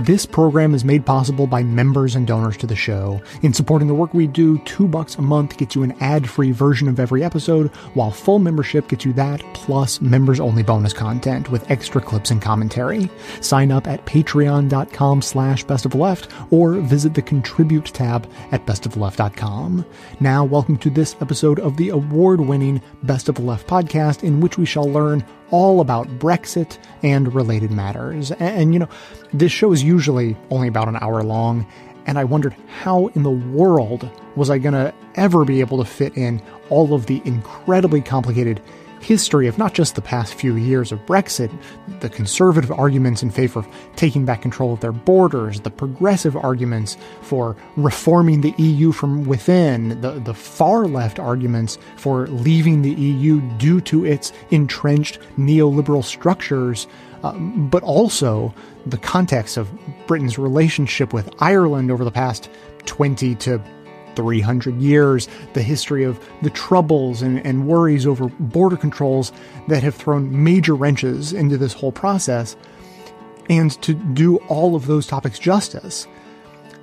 This program is made possible by members and donors to the show. In supporting the work we do, two bucks a month gets you an ad-free version of every episode, while full membership gets you that plus members-only bonus content with extra clips and commentary. Sign up at patreon.com slash bestofleft or visit the contribute tab at bestofleft.com. Now, welcome to this episode of the award-winning Best of the Left podcast in which we shall learn all about Brexit and related matters. And, and, you know, this show is usually only about an hour long, and I wondered how in the world was I going to ever be able to fit in all of the incredibly complicated history of not just the past few years of Brexit, the conservative arguments in favor of taking back control of their borders, the progressive arguments for reforming the EU from within, the, the far left arguments for leaving the EU due to its entrenched neoliberal structures, uh, but also the context of Britain's relationship with Ireland over the past 20 to 300 years, the history of the troubles and, and worries over border controls that have thrown major wrenches into this whole process, and to do all of those topics justice.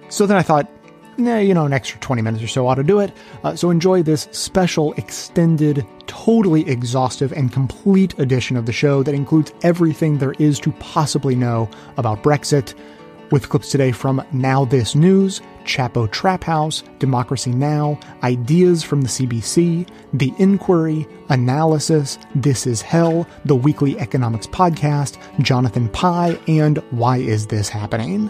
So then I thought, nah, you know, an extra 20 minutes or so ought to do it. Uh, so enjoy this special, extended, totally exhaustive, and complete edition of the show that includes everything there is to possibly know about Brexit with clips today from Now This News, Chapo Trap House, Democracy Now!, Ideas from the CBC, The Inquiry, Analysis, This Is Hell, The Weekly Economics Podcast, Jonathan Pie, and Why Is This Happening?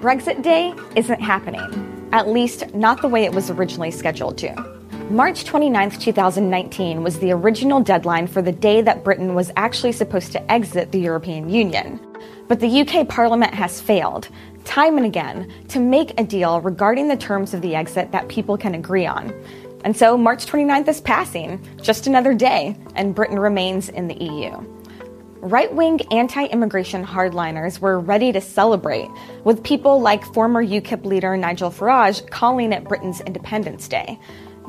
Brexit Day isn't happening, at least not the way it was originally scheduled to. March 29, 2019 was the original deadline for the day that Britain was actually supposed to exit the European Union. But the UK Parliament has failed, time and again, to make a deal regarding the terms of the exit that people can agree on. And so March 29th is passing, just another day, and Britain remains in the EU. Right wing anti immigration hardliners were ready to celebrate, with people like former UKIP leader Nigel Farage calling it Britain's Independence Day.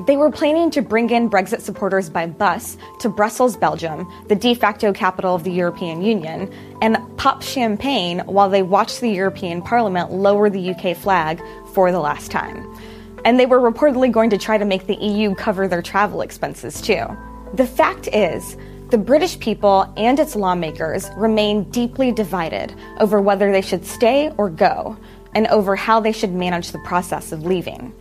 They were planning to bring in Brexit supporters by bus to Brussels, Belgium, the de facto capital of the European Union, and pop champagne while they watched the European Parliament lower the UK flag for the last time. And they were reportedly going to try to make the EU cover their travel expenses too. The fact is, the British people and its lawmakers remain deeply divided over whether they should stay or go, and over how they should manage the process of leaving.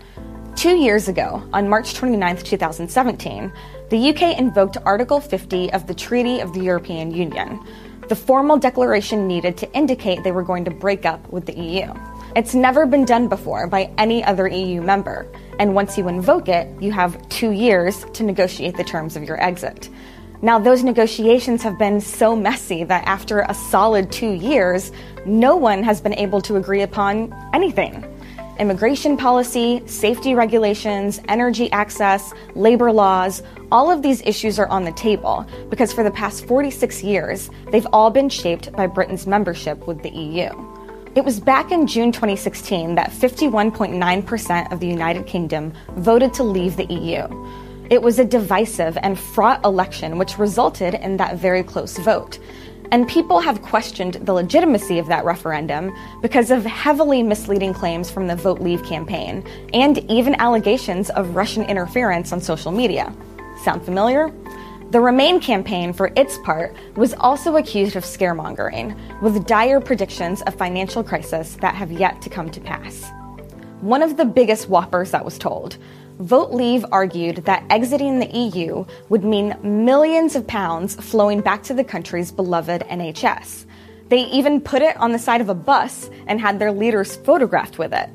Two years ago, on March 29, 2017, the UK invoked Article 50 of the Treaty of the European Union, the formal declaration needed to indicate they were going to break up with the EU. It's never been done before by any other EU member, and once you invoke it, you have two years to negotiate the terms of your exit. Now, those negotiations have been so messy that after a solid two years, no one has been able to agree upon anything immigration policy, safety regulations, energy access, labor laws, all of these issues are on the table because for the past 46 years, they've all been shaped by Britain's membership with the EU. It was back in June 2016 that 51.9% of the United Kingdom voted to leave the EU. It was a divisive and fraught election which resulted in that very close vote. And people have questioned the legitimacy of that referendum because of heavily misleading claims from the Vote Leave campaign and even allegations of Russian interference on social media. Sound familiar? The Remain campaign, for its part, was also accused of scaremongering, with dire predictions of financial crisis that have yet to come to pass. One of the biggest whoppers that was told Vote Leave argued that exiting the EU would mean millions of pounds flowing back to the country's beloved NHS. They even put it on the side of a bus and had their leaders photographed with it.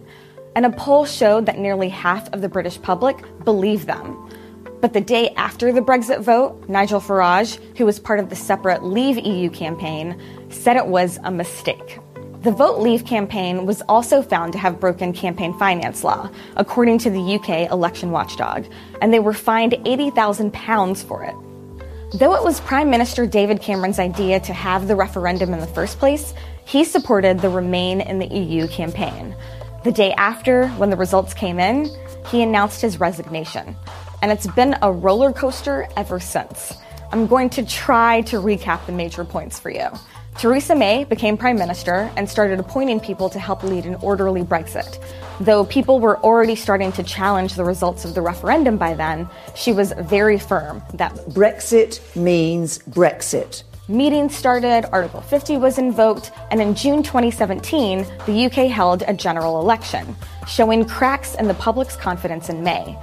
And a poll showed that nearly half of the British public believed them. But the day after the Brexit vote, Nigel Farage, who was part of the separate Leave EU campaign, said it was a mistake. The Vote Leave campaign was also found to have broken campaign finance law, according to the UK election watchdog, and they were fined £80,000 for it. Though it was Prime Minister David Cameron's idea to have the referendum in the first place, he supported the Remain in the EU campaign. The day after, when the results came in, he announced his resignation. And it's been a roller coaster ever since. I'm going to try to recap the major points for you. Theresa May became prime minister and started appointing people to help lead an orderly Brexit. Though people were already starting to challenge the results of the referendum by then, she was very firm that Brexit means Brexit. Meetings started, Article 50 was invoked, and in June 2017, the UK held a general election, showing cracks in the public's confidence in May.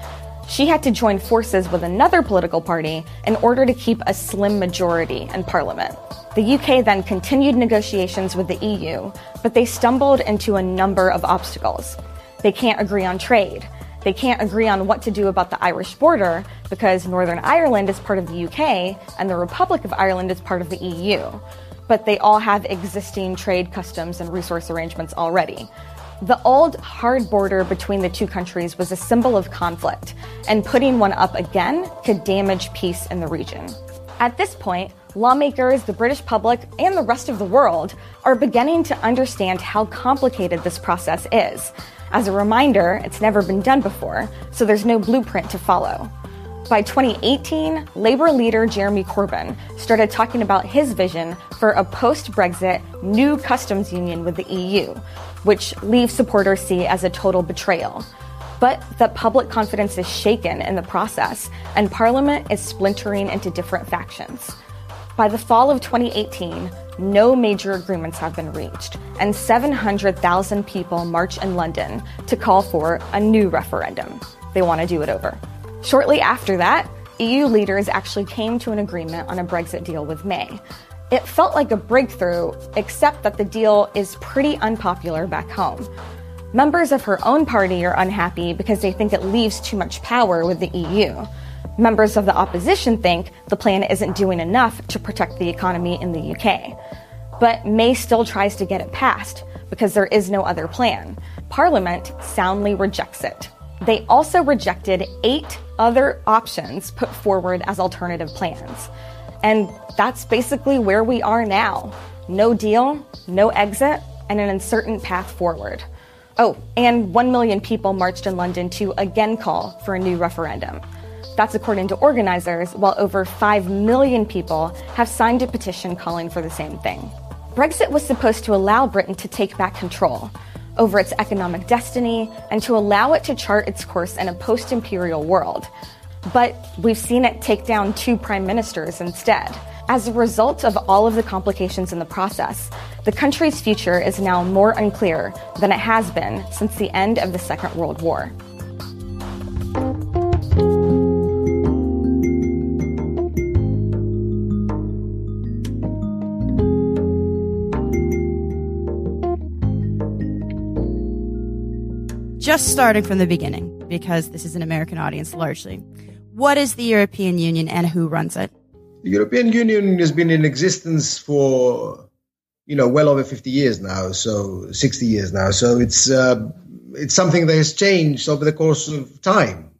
She had to join forces with another political party in order to keep a slim majority in Parliament. The UK then continued negotiations with the EU, but they stumbled into a number of obstacles. They can't agree on trade. They can't agree on what to do about the Irish border because Northern Ireland is part of the UK and the Republic of Ireland is part of the EU. But they all have existing trade customs and resource arrangements already. The old hard border between the two countries was a symbol of conflict, and putting one up again could damage peace in the region. At this point, lawmakers, the British public, and the rest of the world are beginning to understand how complicated this process is. As a reminder, it's never been done before, so there's no blueprint to follow. By 2018, Labour leader Jeremy Corbyn started talking about his vision for a post Brexit new customs union with the EU, which Leave supporters see as a total betrayal but the public confidence is shaken in the process and Parliament is splintering into different factions. By the fall of 2018, no major agreements have been reached, and 700,000 people march in London to call for a new referendum. They want to do it over. Shortly after that, EU leaders actually came to an agreement on a Brexit deal with May. It felt like a breakthrough, except that the deal is pretty unpopular back home. Members of her own party are unhappy because they think it leaves too much power with the EU. Members of the opposition think the plan isn't doing enough to protect the economy in the UK. But May still tries to get it passed because there is no other plan. Parliament soundly rejects it. They also rejected eight other options put forward as alternative plans. And that's basically where we are now. No deal, no exit, and an uncertain path forward. Oh, and 1 million people marched in London to again call for a new referendum. That's according to organizers, while over 5 million people have signed a petition calling for the same thing. Brexit was supposed to allow Britain to take back control over its economic destiny and to allow it to chart its course in a post imperial world. But we've seen it take down two prime ministers instead. As a result of all of the complications in the process, the country's future is now more unclear than it has been since the end of the Second World War. Just starting from the beginning, because this is an American audience largely. What is the European Union and who runs it? The European Union has been in existence for, you know, well over 50 years now, so 60 years now. So it's, uh, it's something that has changed over the course of time.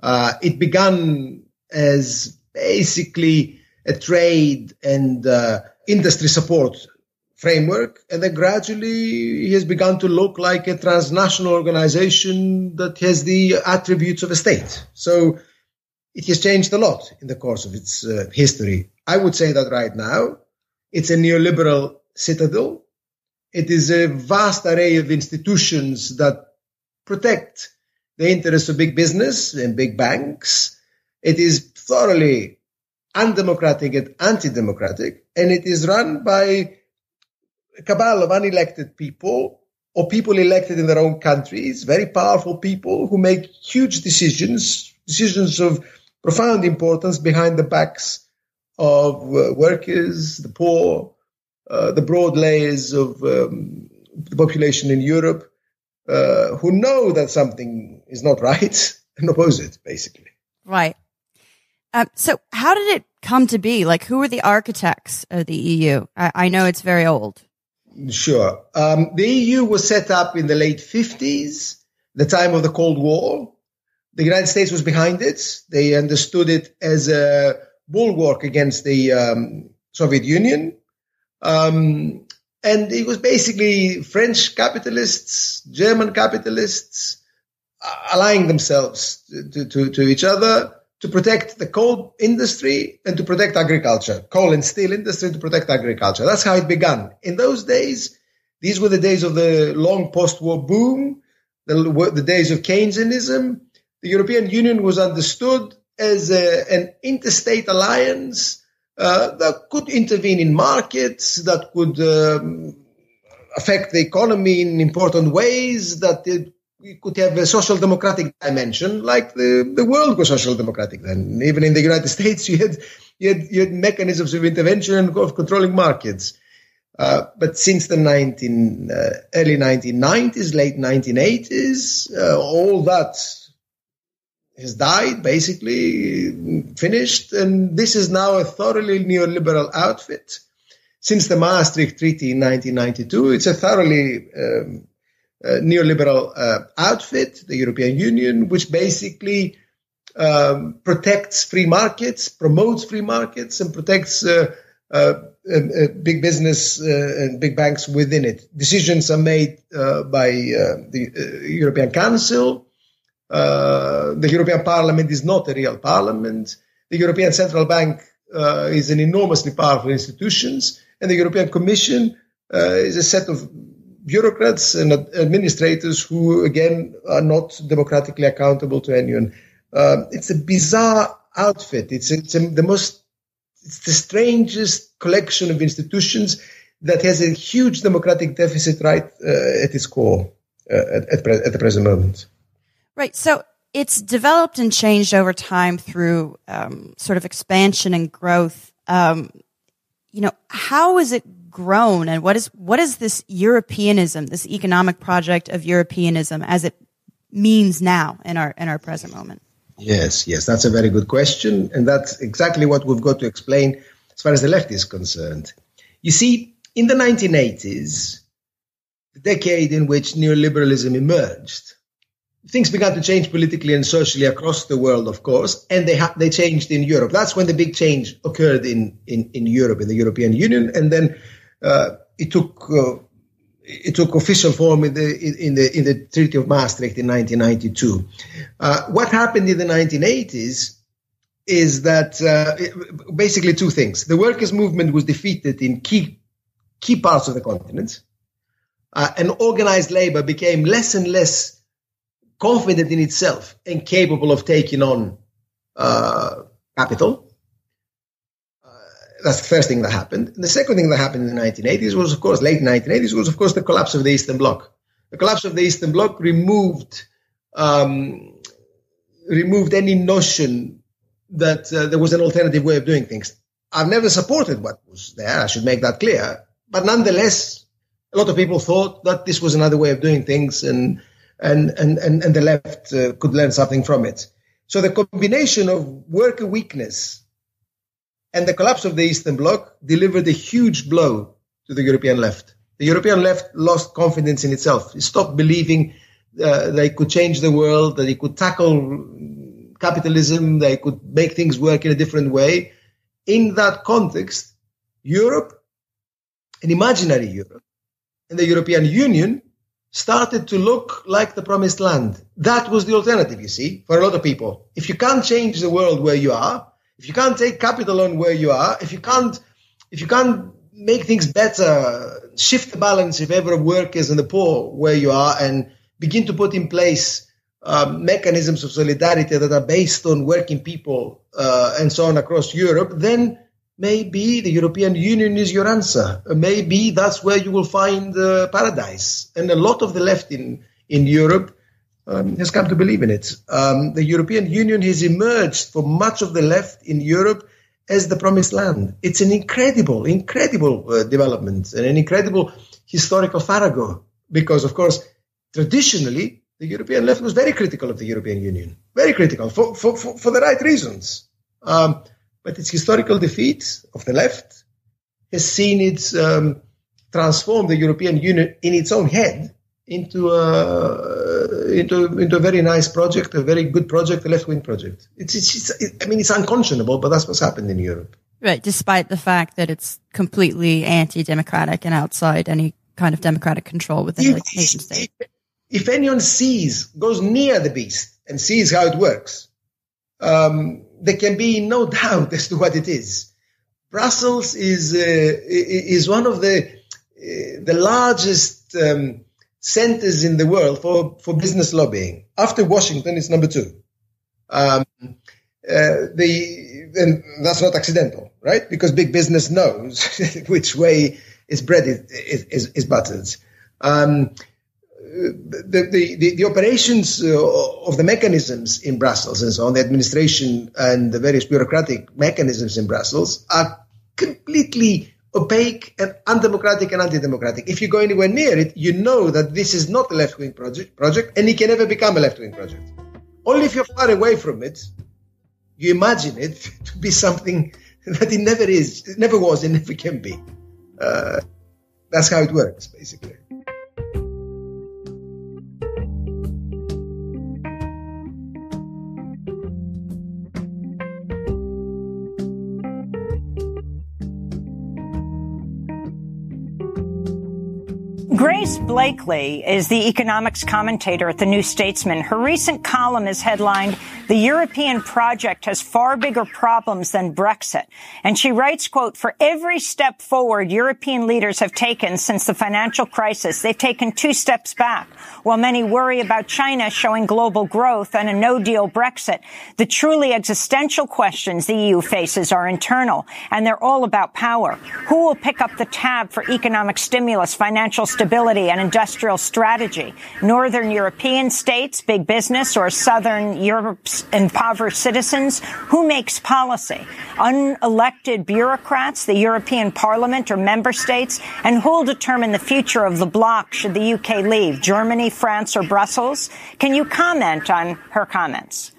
Uh, it began as basically a trade and uh, industry support framework, and then gradually he has begun to look like a transnational organization that has the attributes of a state. So it has changed a lot in the course of its uh, history. I would say that right now it's a neoliberal citadel. It is a vast array of institutions that protect the interests of big business and big banks. It is thoroughly undemocratic and anti-democratic, and it is run by a cabal of unelected people or people elected in their own countries, very powerful people who make huge decisions, decisions of profound importance behind the backs of uh, workers, the poor, uh, the broad layers of um, the population in Europe, uh, who know that something is not right and oppose it, basically. Right. Um, so, how did it come to be? Like, who were the architects of the EU? I, I know it's very old. Sure. Um, the EU was set up in the late 50s, the time of the Cold War. The United States was behind it. They understood it as a bulwark against the um, Soviet Union. Um, and it was basically French capitalists, German capitalists uh, allying themselves to, to, to each other to protect the coal industry and to protect agriculture, coal and steel industry to protect agriculture. That's how it began. In those days, these were the days of the long post-war boom, the, the days of Keynesianism. The European Union was understood as a, an interstate alliance uh, that could intervene in markets, that could um, affect the economy in important ways, that it, could have a social democratic dimension, like the, the world was social democratic then. Even in the United States, you had, you had, you had mechanisms of intervention and of controlling markets. Uh, but since the 19, uh, early 1990s, late 1980s, uh, all that has died, basically finished, and this is now a thoroughly neoliberal outfit. Since the Maastricht Treaty in 1992, it's a thoroughly um, neoliberal uh, outfit, the European Union, which basically um, protects free markets, promotes free markets, and protects uh, uh, uh big business and big banks within it. Decisions are made by the European Council uh, the European Parliament is not a real parliament. The European Central Bank uh, is an enormously powerful institution, and the European Commission uh, is a set of bureaucrats and administrators who, again, are not democratically accountable to anyone. Uh, it's a bizarre outfit. It's, it's a, the most, it's the strangest collection of institutions that has a huge democratic deficit right uh, at its core uh, at, at, pre- at the present moment. Right. So it's developed and changed over time through um, sort of expansion and growth. Um, you know, how is it grown, and what is what is this Europeanism, this economic project of Europeanism, as it means now in our in our present moment? Yes, yes, that's a very good question, and that's exactly what we've got to explain as far as the left is concerned. You see, in the 1980s, the decade in which neoliberalism emerged, things began to change politically and socially across the world, of course, and they ha- they changed in Europe. That's when the big change occurred in in, in Europe, in the European Union, and then it took uh, it took official form in the in the in the Treaty of Maastricht in 1992. Uh, what happened in the 1980s is that uh, basically two things: the workers' movement was defeated in key key parts of the continent, uh, and organized labor became less and less confident in itself and capable of taking on uh, capital. That's the first thing that happened. And the second thing that happened in the 1980s was, of course, late 1980s was, of course, the collapse of the Eastern Bloc. The collapse of the Eastern Bloc removed um, removed any notion that uh, there was an alternative way of doing things. I've never supported what was there. I should make that clear. But nonetheless, a lot of people thought that this was another way of doing things, and and, and, and, and the left uh, could learn something from it. So the combination of worker weakness and the collapse of the Eastern Bloc delivered a huge blow to the European left. The European left lost confidence in itself. It stopped believing uh, they could change the world, that it could tackle capitalism, they could make things work in a different way. In that context, Europe, an imaginary Europe, and the European Union started to look like the promised land. That was the alternative, you see, for a lot of people. If you can't change the world where you are, if you can't take capital on where you are, if you can't, if you can't make things better, shift the balance in favor of workers and the poor where you are, and begin to put in place um, mechanisms of solidarity that are based on working people uh, and so on across Europe, then maybe the European Union is your answer. Maybe that's where you will find uh, paradise. And a lot of the left in, in Europe um, has come to believe in it. Um, the European Union has emerged for much of the left in Europe as the promised land. It's an incredible, incredible uh, development and an incredible historical farrago because, of course, traditionally, the European left was very critical of the European Union, very critical for, for, for, for the right reasons. Um, but its historical defeat of the left has seen it um, transform the European Union in its own head into a, into, into a very nice project, a very good project, a left wing project. It's, it's, it's it, I mean, it's unconscionable, but that's what's happened in Europe. Right, despite the fact that it's completely anti-democratic and outside any kind of democratic control within the nation state. If, if anyone sees, goes near the beast and sees how it works, um, there can be no doubt as to what it is. Brussels is uh, is one of the uh, the largest um, centers in the world for, for business lobbying. After Washington, it's number two. Um, uh, the and that's not accidental, right? Because big business knows which way its bread is, is, is buttered. Um, the, the, the, the, operations uh, of the mechanisms in Brussels and so on, the administration and the various bureaucratic mechanisms in Brussels are completely opaque and undemocratic and anti-democratic. If you go anywhere near it, you know that this is not a left-wing project, project and it can never become a left-wing project. Only if you're far away from it, you imagine it to be something that it never is, it never was, and never can be. Uh, that's how it works, basically. Grace Blakeley is the economics commentator at the New Statesman. Her recent column is headlined, The European Project Has Far Bigger Problems Than Brexit. And she writes, quote, for every step forward European leaders have taken since the financial crisis, they've taken two steps back. While many worry about China showing global growth and a no-deal Brexit, the truly existential questions the EU faces are internal, and they're all about power. Who will pick up the tab for economic stimulus, financial stability and industrial strategy. Northern European states, big business, or Southern Europe's impoverished citizens? Who makes policy? Unelected bureaucrats, the European Parliament or member states? And who will determine the future of the bloc should the UK leave? Germany, France, or Brussels? Can you comment on her comments?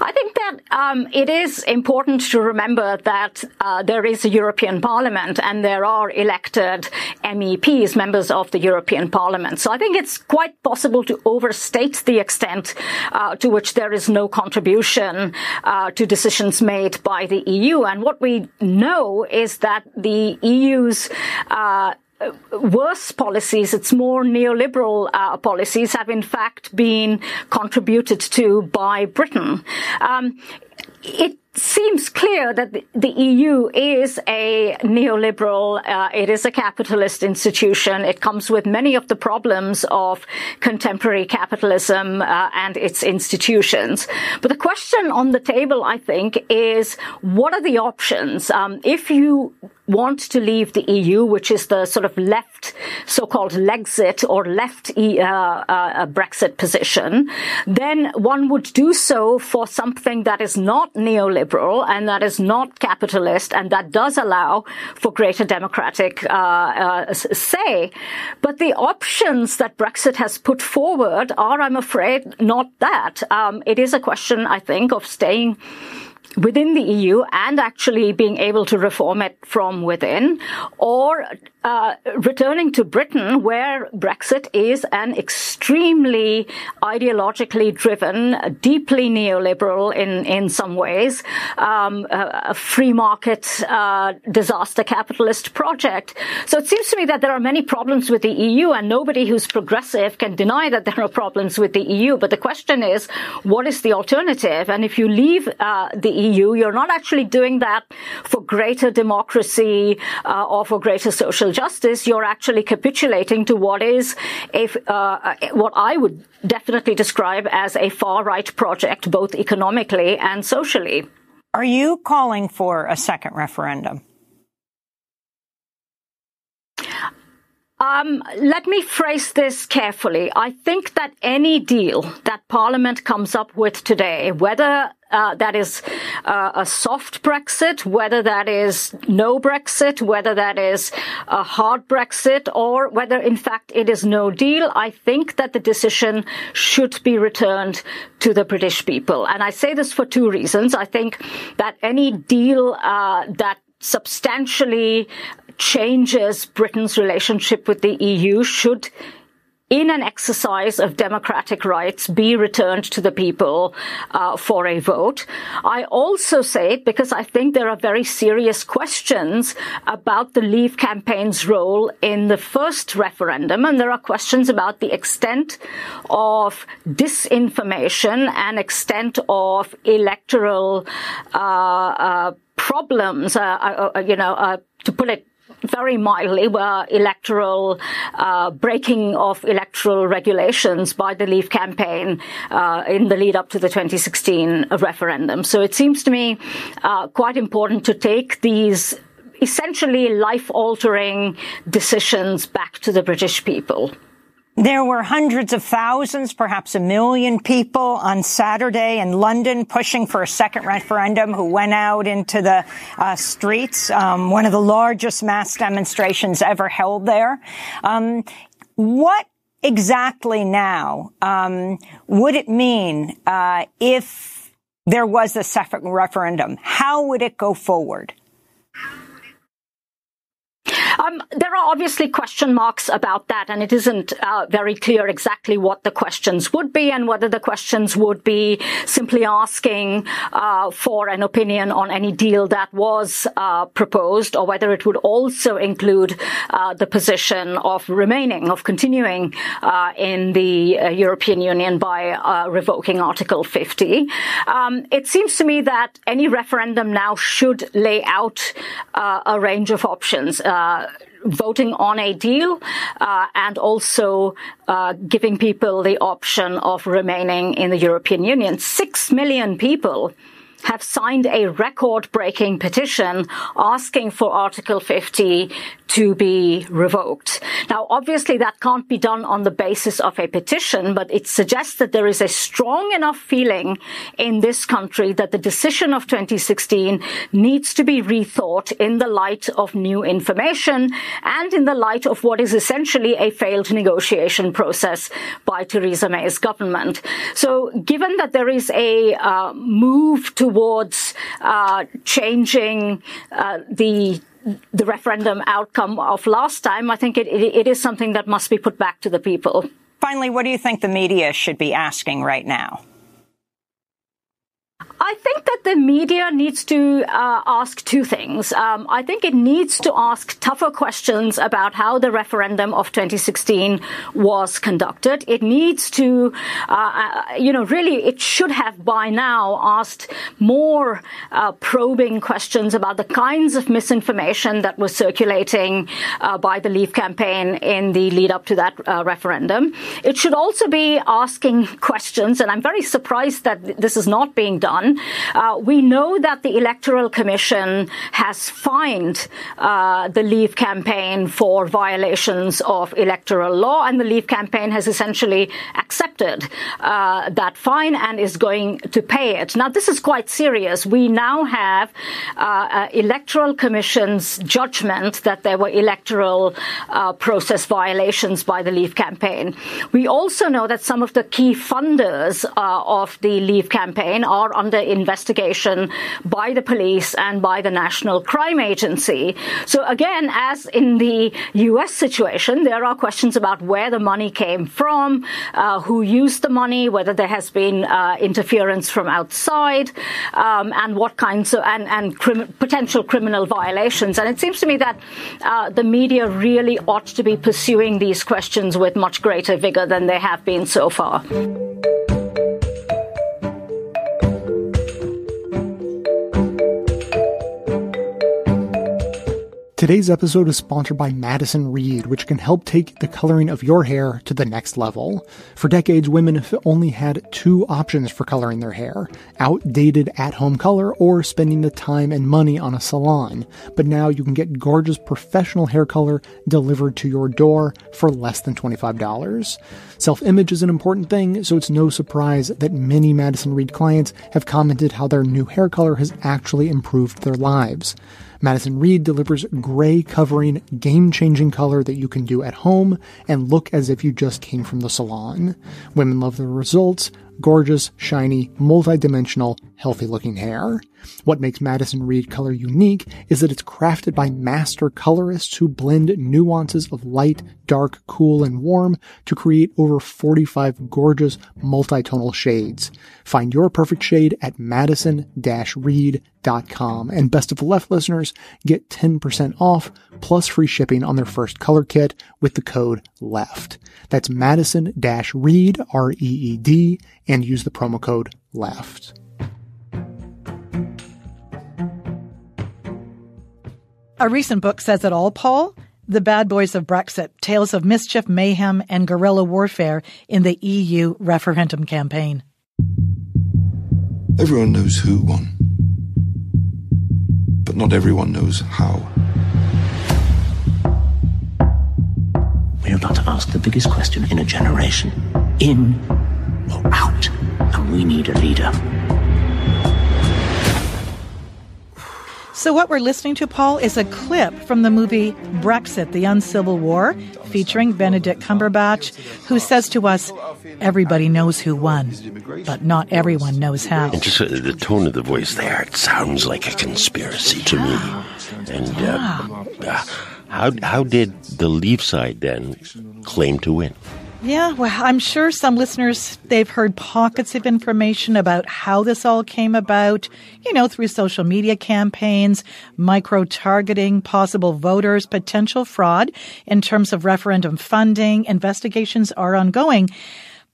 I think that um, it is important to remember that uh, there is a European Parliament and there are elected MEPs, members of the European Parliament. So I think it's quite possible to overstate the extent uh, to which there is no contribution uh, to decisions made by the EU. And what we know is that the EU's uh, worse policies, its more neoliberal uh, policies have in fact been contributed to by Britain. Um, it seems clear that the, EU is a neoliberal, uh, it is a capitalist institution. It comes with many of the problems of contemporary capitalism uh, and its institutions. But the question on the table, I think, is what are the options? Um, if you want to leave the EU, which is the sort of left, so-called Lexit or left uh, uh, Brexit position, then one would do so for something that is not neoliberal and that is not capitalist and that does allow for greater democratic uh, uh say. But the options that Brexit has put forward are, I'm afraid, not that. Um, it is a question, I think, of staying within the EU and actually being able to reform it from within, or uh, returning to Britain, where Brexit is an extremely ideologically driven, deeply neoliberal in in some ways, um, a, free market uh, disaster capitalist project. So it seems to me that there are many problems with the EU, and nobody who's progressive can deny that there are problems with the EU. But the question is, what is the alternative? And if you leave uh, the EU, you're not actually doing that for greater democracy uh, or for greater social justice. You're actually capitulating to what is a, uh, what I would definitely describe as a far right project, both economically and socially. Are you calling for a second referendum? Um, let me phrase this carefully. I think that any deal that Parliament comes up with today, whether uh, that is uh, a soft Brexit, whether that is no Brexit, whether that is a hard Brexit, or whether in fact it is no deal, I think that the decision should be returned to the British people. And I say this for two reasons. I think that any deal uh, that substantially changes Britain's relationship with the EU should in an exercise of democratic rights, be returned to the people uh, for a vote. I also say it because I think there are very serious questions about the Leave campaign's role in the first referendum, and there are questions about the extent of disinformation and extent of electoral uh, uh, problems. Uh, uh, uh, you know, to put it very mildly were electoral uh, breaking of electoral regulations by the Leave campaign uh, in the lead up to the 2016 referendum. So it seems to me uh, quite important to take these essentially life altering decisions back to the British people. There were hundreds of thousands, perhaps a million people on Saturday in London pushing for a second referendum who went out into the uh, streets, um, one of the largest mass demonstrations ever held there. Um, what exactly now um, would it mean uh, if there was a second referendum? How would it go forward? Um, there are obviously question marks about that, and it isn't uh, very clear exactly what the questions would be and whether the questions would be simply asking uh, for an opinion on any deal that was uh, proposed, or whether it would also include uh, the position of remaining, of continuing uh, in the uh, European Union by revoking Article 50. Um, it seems to me that any referendum now should lay out a range of options voting on a deal uh, and also uh, giving people the option of remaining in the European Union. Six million people have signed a record breaking petition asking for Article 50 to be revoked. Now, obviously that can't be done on the basis of a petition, but it suggests that there is a strong enough feeling in this country that the decision of 2016 needs to be rethought in the light of new information and in the light of what is essentially a failed negotiation process by Theresa May's government. So given that there is a uh, move towards uh, changing uh, the the referendum outcome of last time, I think it, it, it is something that must be put back to the people. Finally, what do you think the media should be asking right now? I think that the media needs to uh, ask two things. Um, I think it needs to ask tougher questions about how the referendum of 2016 was conducted. It needs to, uh, uh, you know, really, it should have by now asked more uh, probing questions about the kinds of misinformation that was circulating uh, by the Leave campaign in the lead up to that uh, referendum. It should also be asking questions, and I'm very surprised that this is not being done done. Uh, we know that the Electoral Commission has fined uh, the Leave campaign for violations of electoral law, and the Leave campaign has essentially accepted uh, that fine and is going to pay it. Now, this is quite serious. We now have uh, Electoral Commission's judgment that there were electoral uh, process violations by the Leave campaign. We also know that some of the key funders uh, of the Leave campaign are under investigation by the police and by the National Crime Agency. So again, as in the U.S. situation, there are questions about where the money came from, uh, who used the money, whether there has been uh, interference from outside, um, and what kinds of and, and crim- potential criminal violations. And it seems to me that uh, the media really ought to be pursuing these questions with much greater vigor than they have been so far. Today's episode is sponsored by Madison Reed, which can help take the coloring of your hair to the next level. For decades, women have only had two options for coloring their hair outdated at home color or spending the time and money on a salon. But now you can get gorgeous professional hair color delivered to your door for less than $25. Self image is an important thing, so it's no surprise that many Madison Reed clients have commented how their new hair color has actually improved their lives. Madison Reed delivers gray covering, game changing color that you can do at home and look as if you just came from the salon. Women love the results, gorgeous, shiny, multi-dimensional, healthy-looking hair. What makes Madison Reed color unique is that it's crafted by master colorists who blend nuances of light, dark, cool, and warm to create over 45 gorgeous multi-tonal shades. Find your perfect shade at madison-reed.com. And best of the left listeners get 10% off plus free shipping on their first color kit with the code LEFT. That's madison-reed, R-E-E-D, and use the promo code LEFT. A recent book says it all, Paul. The Bad Boys of Brexit, Tales of Mischief, Mayhem, and Guerrilla Warfare in the EU referendum campaign. Everyone knows who won, but not everyone knows how. We're about to ask the biggest question in a generation in or out, and we need a leader. So, what we're listening to, Paul, is a clip from the movie Brexit, The Uncivil War, featuring Benedict Cumberbatch, who says to us, Everybody knows who won, but not everyone knows how. And just uh, the tone of the voice there, it sounds like a conspiracy to me. And uh, uh, how, how did the Leave side then claim to win? Yeah, well, I'm sure some listeners, they've heard pockets of information about how this all came about, you know, through social media campaigns, micro targeting possible voters, potential fraud in terms of referendum funding. Investigations are ongoing.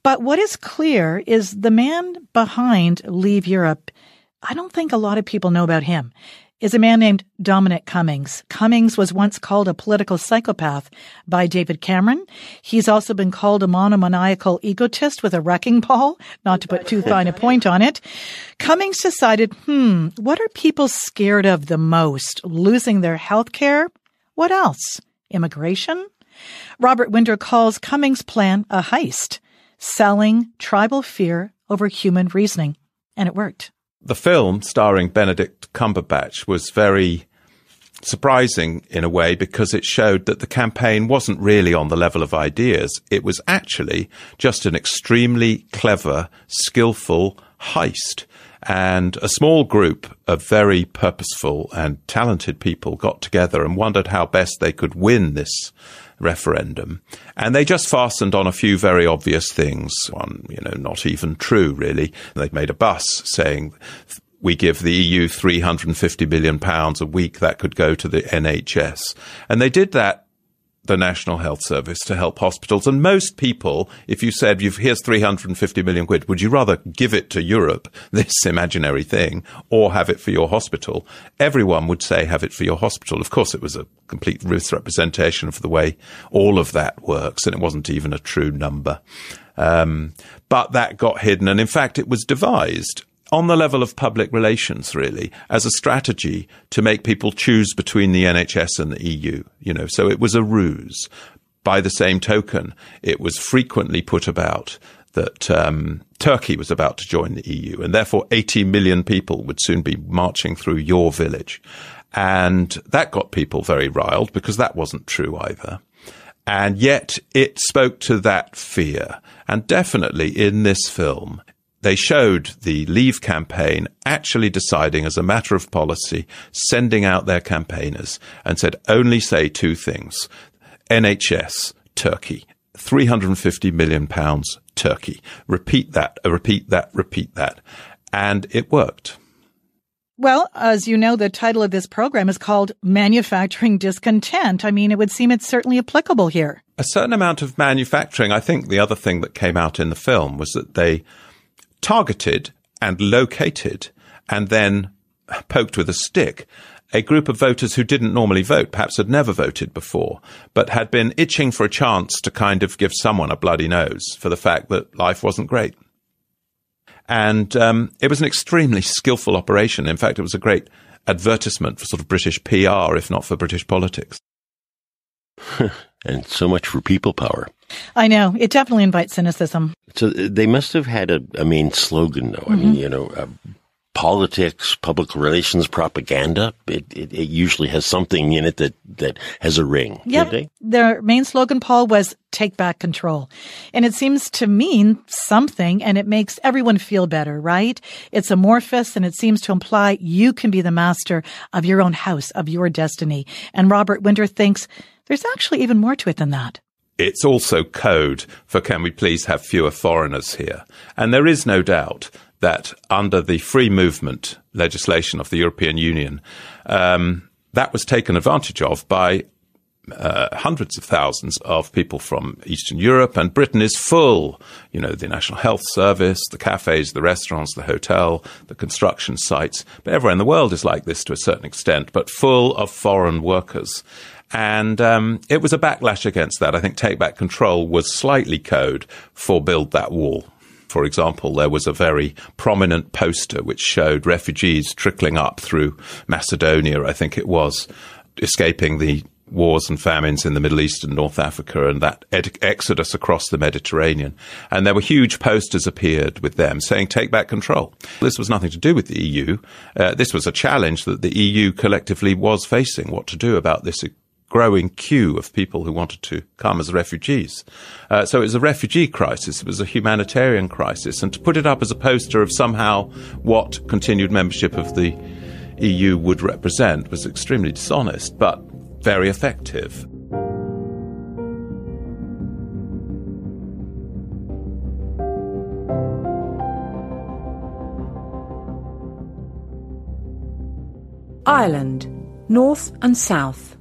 But what is clear is the man behind Leave Europe. I don't think a lot of people know about him is a man named Dominic Cummings. Cummings was once called a political psychopath by David Cameron. He's also been called a monomaniacal egotist with a wrecking ball, not to put too fine a point on it. Cummings decided, hmm, what are people scared of the most? Losing their health care? What else? Immigration? Robert Winder calls Cummings' plan a heist, selling tribal fear over human reasoning. And it worked the film starring Benedict Cumberbatch was very surprising in a way because it showed that the campaign wasn't really on the level of ideas. It was actually just an extremely clever, skillful heist. And a small group of very purposeful and talented people got together and wondered how best they could win this referendum. And they just fastened on a few very obvious things. One, you know, not even true, really. They made a bus saying, we give the EU 350 billion pounds a week that could go to the NHS. And they did that the National Health Service to help hospitals. And most people, if you said, you've here's 350 million quid, would you rather give it to Europe, this imaginary thing, or have it for your hospital? Everyone would say, have it for your hospital. Of course, it was a complete misrepresentation of the way all of that works, and it wasn't even a true number. Um, but that got hidden, and in fact, it was devised on the level of public relations, really, as a strategy to make people choose between the NHS and the EU. You know, so it was a ruse. By the same token, it was frequently put about that um, Turkey was about to join the EU, and therefore 80 million people would soon be marching through your village. And that got people very riled because that wasn't true either. And yet it spoke to that fear. And definitely in this film, they showed the Leave campaign actually deciding as a matter of policy, sending out their campaigners and said, only say two things. NHS, Turkey. 350 million pounds, Turkey. Repeat that, uh, repeat that, repeat that. And it worked. Well, as you know, the title of this program is called Manufacturing Discontent. I mean, it would seem it's certainly applicable here. A certain amount of manufacturing. I think the other thing that came out in the film was that they targeted and located and then poked with a stick a group of voters who didn't normally vote, perhaps had never voted before, but had been itching for a chance to kind of give someone a bloody nose for the fact that life wasn't great. And um, it was an extremely skillful operation. In fact, it was a great advertisement for sort of British PR, if not for British politics. and so much for people power. I know. It definitely invites cynicism. So uh, they must have had a, a main slogan, though. Mm-hmm. I mean, mm-hmm. you know, uh, politics, public relations, propaganda. It, it, it usually has something in it that, that has a ring. Yep. Their main slogan, Paul, was take back control. And it seems to mean something and it makes everyone feel better, right? It's amorphous and it seems to imply you can be the master of your own house, of your destiny. And Robert Winder thinks there's actually even more to it than that it's also code for can we please have fewer foreigners here? And there is no doubt that under the free movement legislation of the European Union, um, that was taken advantage of by uh, hundreds of thousands of people from Eastern Europe, and Britain is full. You know, the National Health Service, the cafes, the restaurants, the hotel, the construction sites. But everywhere in the world is like this to a certain extent, but full of foreign workers. And um, it was a backlash against that. I think Take Back Control was slightly code for Build That Wall. For example, there was a very prominent poster which showed refugees trickling up through Macedonia, I think it was, escaping the wars and famines in the Middle East and North Africa and that ed- exodus across the Mediterranean. And there were huge posters appeared with them saying, take back control. This was nothing to do with the EU. Uh, this was a challenge that the EU collectively was facing, what to do about this growing queue of people who wanted to come as refugees. Uh, so it was a refugee crisis, it was a humanitarian crisis, and to put it up as a poster of somehow what continued membership of the EU would represent was extremely dishonest, but very effective. Ireland, North and South.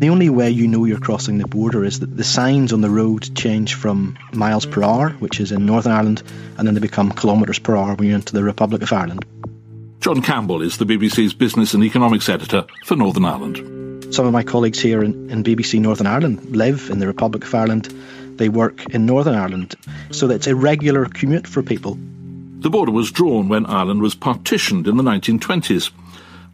The only way you know you're crossing the border is that the signs on the road change from miles per hour, which is in Northern Ireland, and then they become kilometres per hour when you're into the Republic of Ireland. John Campbell is the BBC's business and economics editor for Northern Ireland. Some of my colleagues here in, in BBC Northern Ireland live in the Republic of Ireland. They work in Northern Ireland, so that it's a regular commute for people. The border was drawn when Ireland was partitioned in the 1920s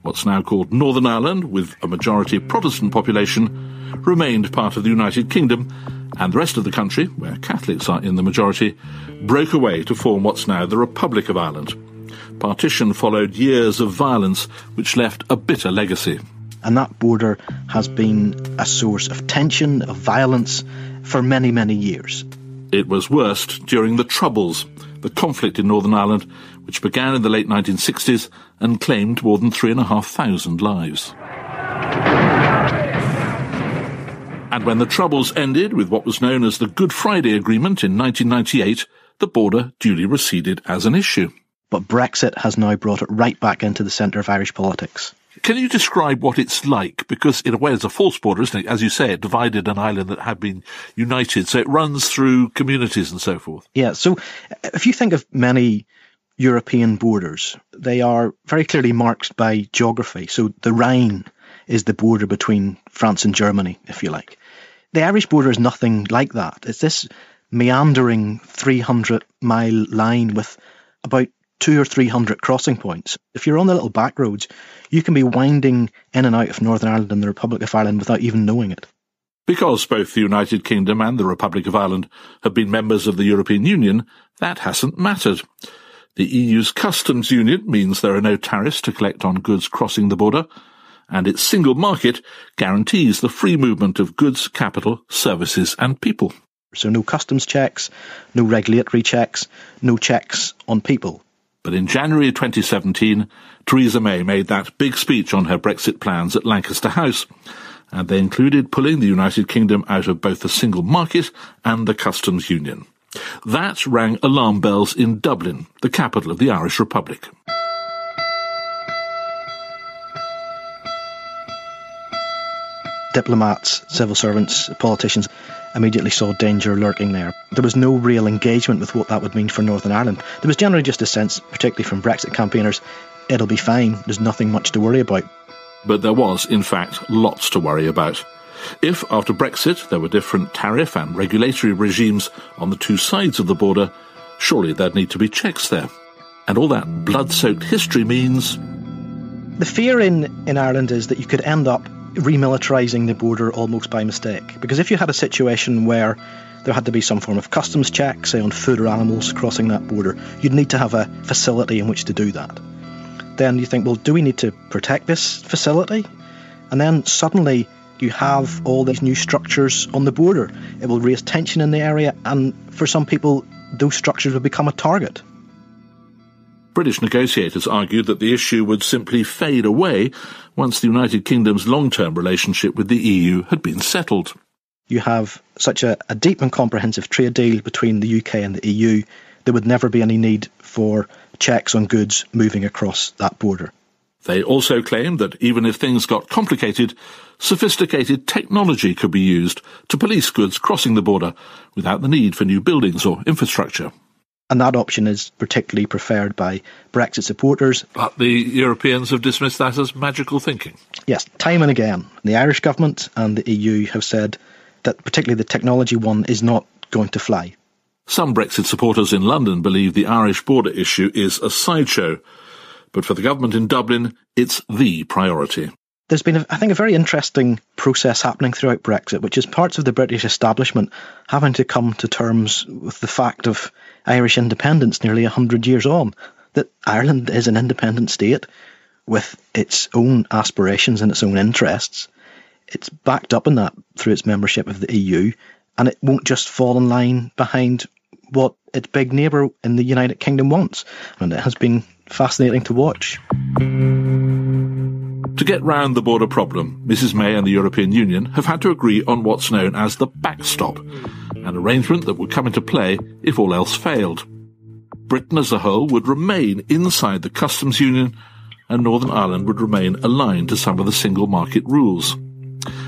what's now called Northern Ireland, with a majority Protestant population, remained part of the United Kingdom, and the rest of the country, where Catholics are in the majority, broke away to form what's now the Republic of Ireland. Partition followed years of violence, which left a bitter legacy. And that border has been a source of tension, of violence, for many, many years. It was worst during the Troubles, the conflict in Northern Ireland, which began in the late 1960s and claimed more than 3,500 lives. And when the Troubles ended with what was known as the Good Friday Agreement in 1998, the border duly receded as an issue. But Brexit has now brought it right back into the centre of Irish politics. Can you describe what it's like? Because in a way it's a false border, isn't it? As you say, it divided an island that had been united. So it runs through communities and so forth. Yeah. So if you think of many European borders. They are very clearly marked by geography. So the Rhine is the border between France and Germany, if you like. The Irish border is nothing like that. It's this meandering 300 mile line with about two or three hundred crossing points. If you're on the little back roads, you can be winding in and out of Northern Ireland and the Republic of Ireland without even knowing it. Because both the United Kingdom and the Republic of Ireland have been members of the European Union, that hasn't mattered. The EU's customs union means there are no tariffs to collect on goods crossing the border, and its single market guarantees the free movement of goods, capital, services and people. So no customs checks, no regulatory checks, no checks on people. But in January 2017, Theresa May made that big speech on her Brexit plans at Lancaster House, and they included pulling the United Kingdom out of both the single market and the customs union. That rang alarm bells in Dublin, the capital of the Irish Republic. Diplomats, civil servants, politicians immediately saw danger lurking there. There was no real engagement with what that would mean for Northern Ireland. There was generally just a sense, particularly from Brexit campaigners, it'll be fine, there's nothing much to worry about. But there was, in fact, lots to worry about. If, after Brexit, there were different tariff and regulatory regimes on the two sides of the border, surely there'd need to be checks there. And all that blood soaked history means. The fear in, in Ireland is that you could end up remilitarising the border almost by mistake. Because if you had a situation where there had to be some form of customs check, say on food or animals crossing that border. You'd need to have a facility in which to do that. Then you think, well, do we need to protect this facility? And then suddenly you have all these new structures on the border. It will raise tension in the area, and for some people, those structures will become a target. British negotiators argued that the issue would simply fade away once the United Kingdom's long-term relationship with the EU had been settled. You have such a, a deep and comprehensive trade deal between the UK and the EU, there would never be any need for checks on goods moving across that border. They also claimed that even if things got complicated, sophisticated technology could be used to police goods crossing the border without the need for new buildings or infrastructure. And that option is particularly preferred by Brexit supporters. But the Europeans have dismissed that as magical thinking. Yes, time and again. The Irish government and the EU have said that particularly the technology one is not going to fly. Some Brexit supporters in London believe the Irish border issue is a sideshow. But for the government in Dublin, it's the priority there's been, I think, a very interesting process happening throughout Brexit, which is parts of the British establishment having to come to terms with the fact of Irish independence nearly 100 years on, that Ireland is an independent state with its own aspirations and its own interests. It's backed up in that through its membership of the EU, and it won't just fall in line behind what its big neighbour in the United Kingdom wants. And it has been fascinating to watch. To get round the border problem, Mrs May and the European Union have had to agree on what's known as the backstop, an arrangement that would come into play if all else failed. Britain as a whole would remain inside the customs union, and Northern Ireland would remain aligned to some of the single market rules.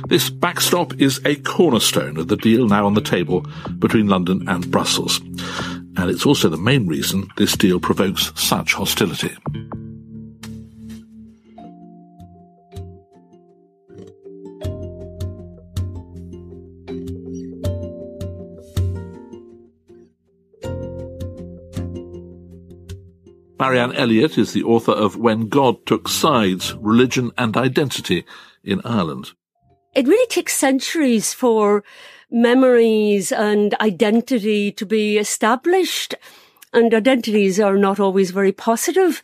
This backstop is a cornerstone of the deal now on the table between London and Brussels, and it's also the main reason this deal provokes such hostility. Marianne Elliott is the author of When God Took Sides, Religion and Identity in Ireland. It really takes centuries for memories and identity to be established. And identities are not always very positive.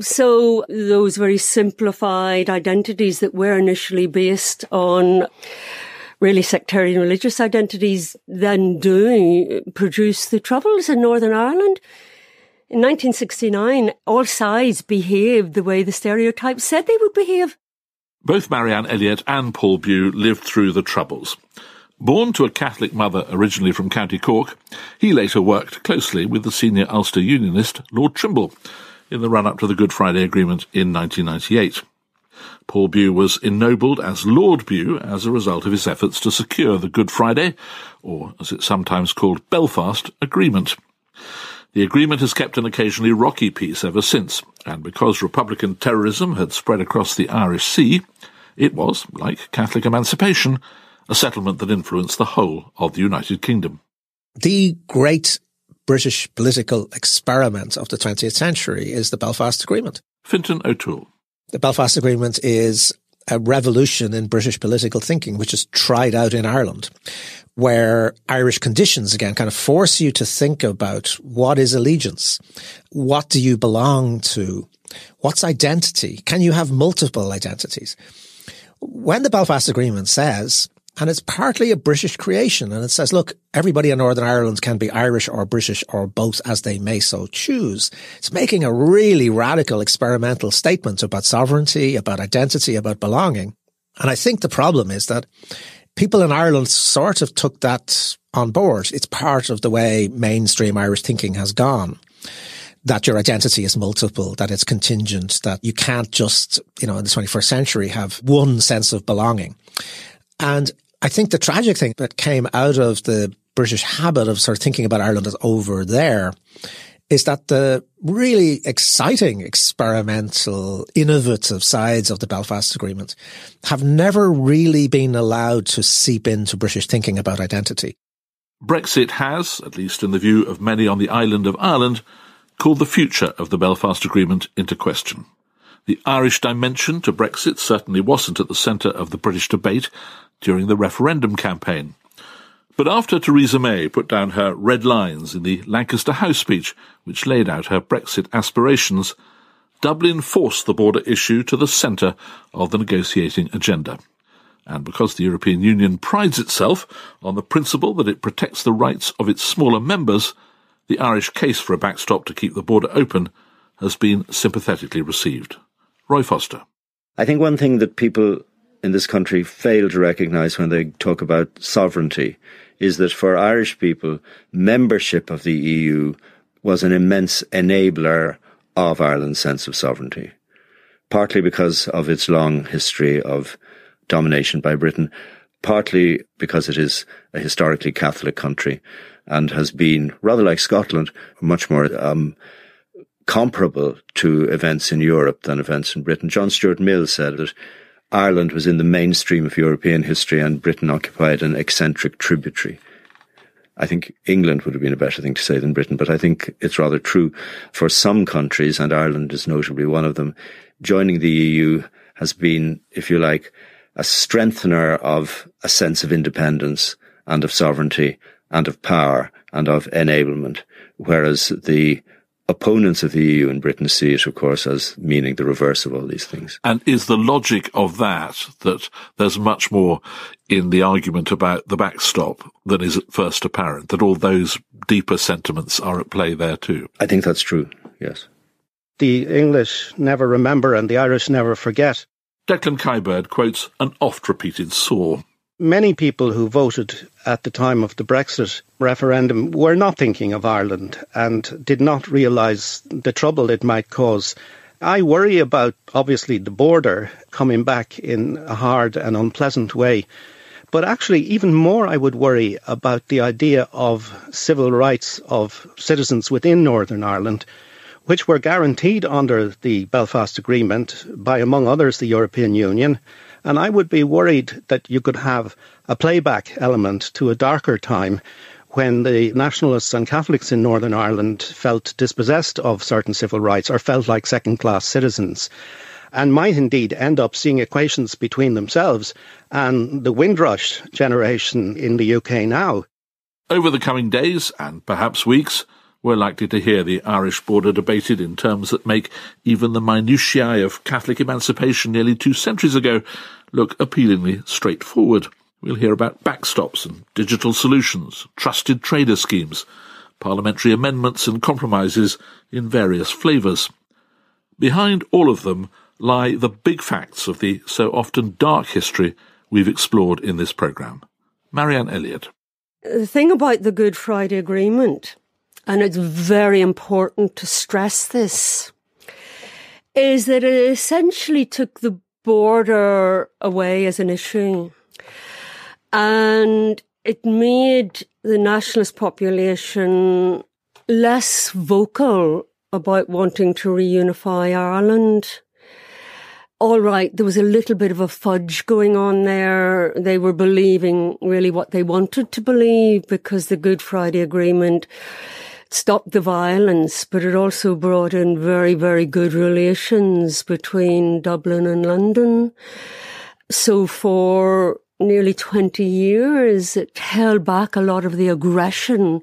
So those very simplified identities that were initially based on really sectarian religious identities then do produce the troubles in Northern Ireland. In 1969, all sides behaved the way the stereotypes said they would behave. Both Marianne Elliott and Paul Bew lived through the Troubles. Born to a Catholic mother originally from County Cork, he later worked closely with the senior Ulster Unionist Lord Trimble in the run-up to the Good Friday Agreement in 1998. Paul Bew was ennobled as Lord Bew as a result of his efforts to secure the Good Friday, or as it's sometimes called Belfast, Agreement. The agreement has kept an occasionally rocky peace ever since, and because Republican terrorism had spread across the Irish Sea, it was, like Catholic emancipation, a settlement that influenced the whole of the United Kingdom. The great British political experiment of the 20th century is the Belfast Agreement. Fintan O'Toole. The Belfast Agreement is a revolution in British political thinking, which is tried out in Ireland, where Irish conditions again kind of force you to think about what is allegiance? What do you belong to? What's identity? Can you have multiple identities? When the Belfast Agreement says, and it's partly a British creation, and it says, look, everybody in Northern Ireland can be Irish or British or both as they may so choose. It's making a really radical experimental statement about sovereignty, about identity, about belonging. And I think the problem is that people in Ireland sort of took that on board. It's part of the way mainstream Irish thinking has gone. That your identity is multiple, that it's contingent, that you can't just, you know, in the 21st century have one sense of belonging. And I think the tragic thing that came out of the British habit of sort of thinking about Ireland as over there is that the really exciting, experimental, innovative sides of the Belfast Agreement have never really been allowed to seep into British thinking about identity. Brexit has, at least in the view of many on the island of Ireland, called the future of the Belfast Agreement into question. The Irish dimension to Brexit certainly wasn't at the centre of the British debate during the referendum campaign. But after Theresa May put down her red lines in the Lancaster House speech, which laid out her Brexit aspirations, Dublin forced the border issue to the centre of the negotiating agenda. And because the European Union prides itself on the principle that it protects the rights of its smaller members, the Irish case for a backstop to keep the border open has been sympathetically received. Roy Foster. I think one thing that people in this country fail to recognise when they talk about sovereignty is that for Irish people, membership of the EU was an immense enabler of Ireland's sense of sovereignty, partly because of its long history of domination by Britain, partly because it is a historically Catholic country and has been, rather like Scotland, much more um, comparable to events in Europe than events in Britain. John Stuart Mill said that Ireland was in the mainstream of European history and Britain occupied an eccentric tributary. I think England would have been a better thing to say than Britain, but I think it's rather true for some countries, and Ireland is notably one of them. Joining the EU has been, if you like, a strengthener of a sense of independence and of sovereignty and of power and of enablement, whereas the opponents of the EU in Britain see it, of course, as meaning the reverse of all these things. And is the logic of that that there's much more in the argument about the backstop than is at first apparent, that all those deeper sentiments are at play there too? I think that's true, yes. The English never remember and the Irish never forget. Declan Kiberd quotes an oft repeated saw. Many people who voted at the time of the Brexit referendum were not thinking of Ireland and did not realise the trouble it might cause. I worry about, obviously, the border coming back in a hard and unpleasant way. But actually, even more, I would worry about the idea of civil rights of citizens within Northern Ireland, which were guaranteed under the Belfast Agreement by, among others, the European Union and I would be worried that you could have a playback element to a darker time when the nationalists and Catholics in Northern Ireland felt dispossessed of certain civil rights or felt like second class citizens and might indeed end up seeing equations between themselves and the Windrush generation in the UK now. Over the coming days and perhaps weeks, we're likely to hear the Irish border debated in terms that make even the minutiae of Catholic emancipation nearly two centuries ago look appealingly straightforward. We'll hear about backstops and digital solutions, trusted trader schemes, parliamentary amendments and compromises in various flavours. Behind all of them lie the big facts of the so often dark history we've explored in this programme. Marianne Elliott. The thing about the Good Friday Agreement and it's very important to stress this, is that it essentially took the border away as an issue. And it made the nationalist population less vocal about wanting to reunify Ireland. All right, there was a little bit of a fudge going on there. They were believing really what they wanted to believe because the Good Friday Agreement stopped the violence, but it also brought in very, very good relations between Dublin and London. So for nearly 20 years, it held back a lot of the aggression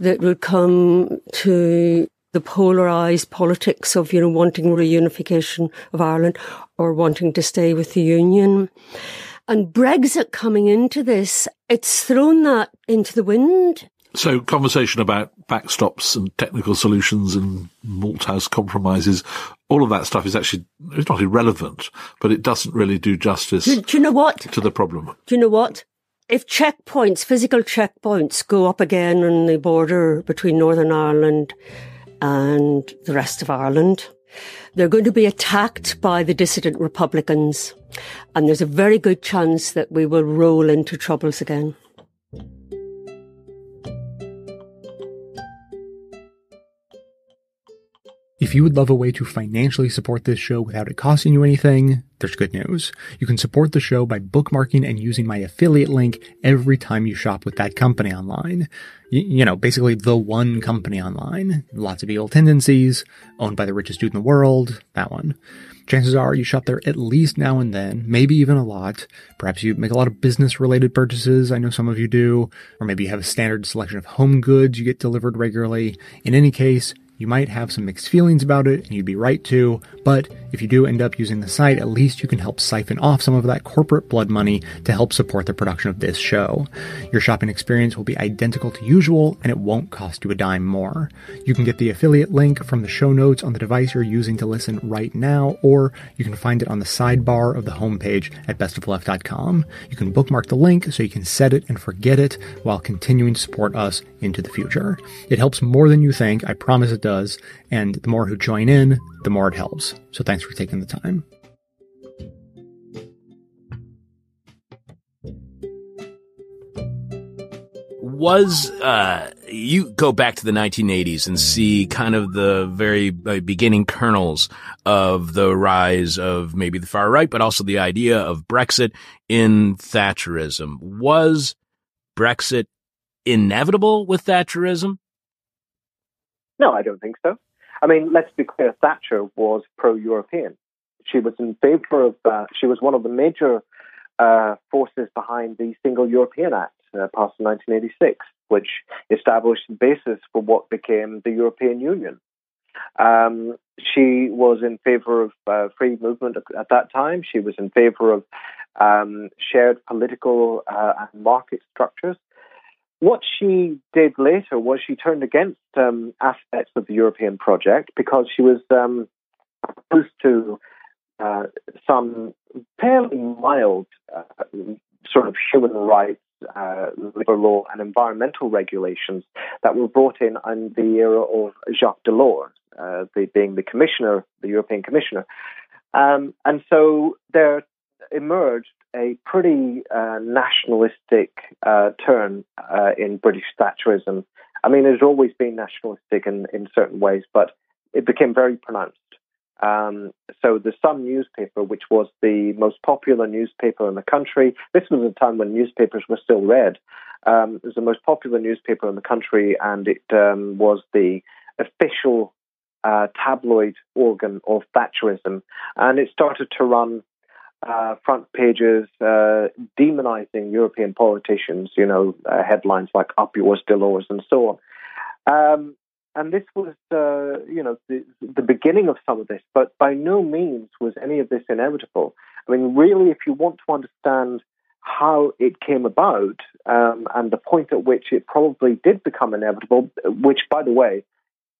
that would come to the polarized politics of, you know, wanting reunification of Ireland or wanting to stay with the Union. And Brexit coming into this, it's thrown that into the wind. So, conversation about backstops and technical solutions and Malthouse compromises, all of that stuff is actually it's not irrelevant, but it doesn't really do justice. Do, do you know what? To the problem. Do you know what? If checkpoints, physical checkpoints, go up again on the border between Northern Ireland and the rest of Ireland, they're going to be attacked by the dissident Republicans, and there's a very good chance that we will roll into troubles again. If you would love a way to financially support this show without it costing you anything, there's good news. You can support the show by bookmarking and using my affiliate link every time you shop with that company online. Y- you know, basically the one company online. Lots of evil tendencies, owned by the richest dude in the world, that one. Chances are you shop there at least now and then, maybe even a lot. Perhaps you make a lot of business related purchases. I know some of you do. Or maybe you have a standard selection of home goods you get delivered regularly. In any case, you might have some mixed feelings about it, and you'd be right to, but if you do end up using the site, at least you can help siphon off some of that corporate blood money to help support the production of this show. Your shopping experience will be identical to usual, and it won't cost you a dime more. You can get the affiliate link from the show notes on the device you're using to listen right now, or you can find it on the sidebar of the homepage at bestofleft.com. You can bookmark the link so you can set it and forget it while continuing to support us into the future. It helps more than you think, I promise it does, and the more who join in, the more it helps. So thanks for taking the time. was uh, you go back to the 1980s and see kind of the very uh, beginning kernels of the rise of maybe the far right, but also the idea of Brexit in Thatcherism. Was Brexit inevitable with Thatcherism? No, I don't think so. I mean, let's be clear. Thatcher was pro-European. She was in favour of. Uh, she was one of the major uh, forces behind the Single European Act, uh, passed in 1986, which established the basis for what became the European Union. Um, she was in favour of uh, free movement at that time. She was in favour of um, shared political uh, and market structures. What she did later was she turned against um, aspects of the European project because she was um, opposed to uh, some fairly mild uh, sort of human rights, uh, labor law, and environmental regulations that were brought in in the era of Jacques Delors, uh, the, being the commissioner, the European commissioner. Um, and so there emerged a pretty uh, nationalistic uh, turn uh, in British Thatcherism. I mean, it has always been nationalistic in, in certain ways, but it became very pronounced. Um, so the Sun newspaper, which was the most popular newspaper in the country, this was a time when newspapers were still read. Um, it was the most popular newspaper in the country, and it um, was the official uh, tabloid organ of Thatcherism. And it started to run uh, front pages uh, demonizing European politicians, you know, uh, headlines like Up Yours, Delors, and so on. Um, and this was, uh, you know, the, the beginning of some of this, but by no means was any of this inevitable. I mean, really, if you want to understand how it came about um, and the point at which it probably did become inevitable, which, by the way,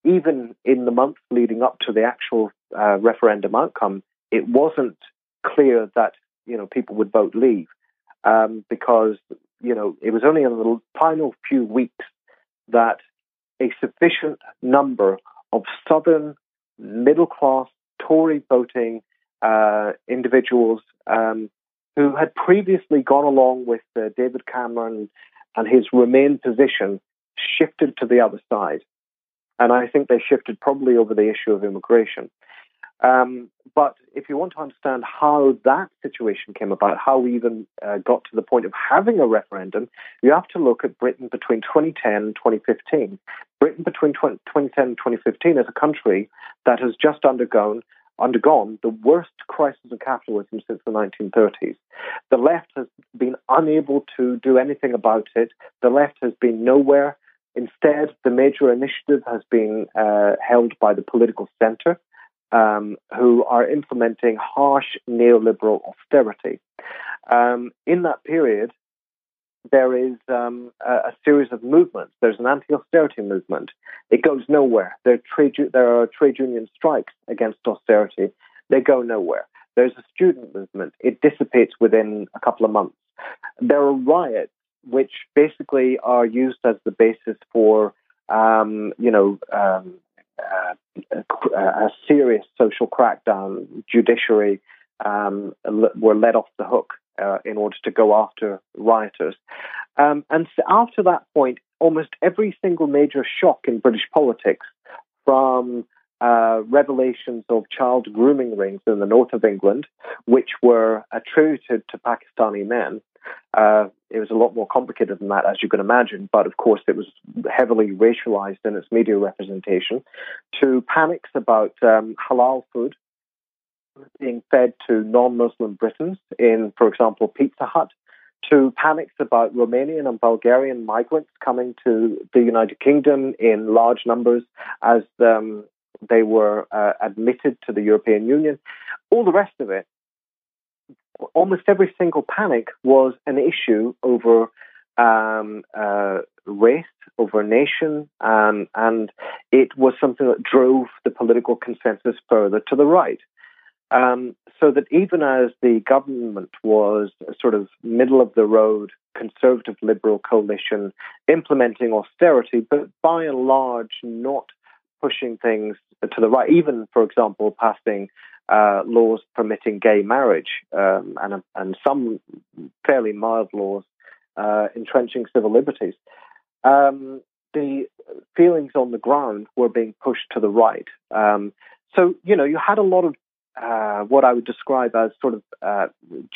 even in the months leading up to the actual uh, referendum outcome, it wasn't clear that you know people would vote leave um, because you know it was only in the final few weeks that a sufficient number of southern middle class Tory voting uh, individuals um, who had previously gone along with uh, David Cameron and his Remain position shifted to the other side. And I think they shifted probably over the issue of immigration. Um, but if you want to understand how that situation came about, how we even uh, got to the point of having a referendum, you have to look at Britain between 2010 and 2015. Britain between 20, 2010 and 2015 is a country that has just undergone undergone the worst crisis of capitalism since the 1930s. The left has been unable to do anything about it. The left has been nowhere. Instead, the major initiative has been uh, held by the political center um, who are implementing harsh neoliberal austerity. Um, in that period, there is um, a, a, series of movements. There's an anti-austerity movement. It goes nowhere. There, trade, there are trade union strikes against austerity. They go nowhere. There's a student movement. It dissipates within a couple of months. There are riots, which basically are used as the basis for, um, you know, um, uh, a, serious social crackdown, judiciary um, were let off the hook uh, in order to go after rioters. Um, and so after that point, almost every single major shock in British politics, from uh, revelations of child grooming rings in the north of England, which were attributed to Pakistani men, uh, it was a lot more complicated than that, as you can imagine, but of course it was heavily racialized in its media representation, to panics about um, halal food being fed to non-Muslim Britons in, for example, Pizza Hut, to panics about Romanian and Bulgarian migrants coming to the United Kingdom in large numbers as um, they were uh, admitted to the European Union. All the rest of it, almost every single panic was an issue over um, uh, race, over nation, um, and it was something that drove the political consensus further to the right. Um, so that even as the government was a sort of middle of the road conservative liberal coalition implementing austerity, but by and large not pushing things to the right, even, for example, passing uh, laws permitting gay marriage um, and, and some fairly mild laws uh, entrenching civil liberties. Um, the feelings on the ground were being pushed to the right. Um, so, you know, you had a lot of uh, what I would describe as sort of uh,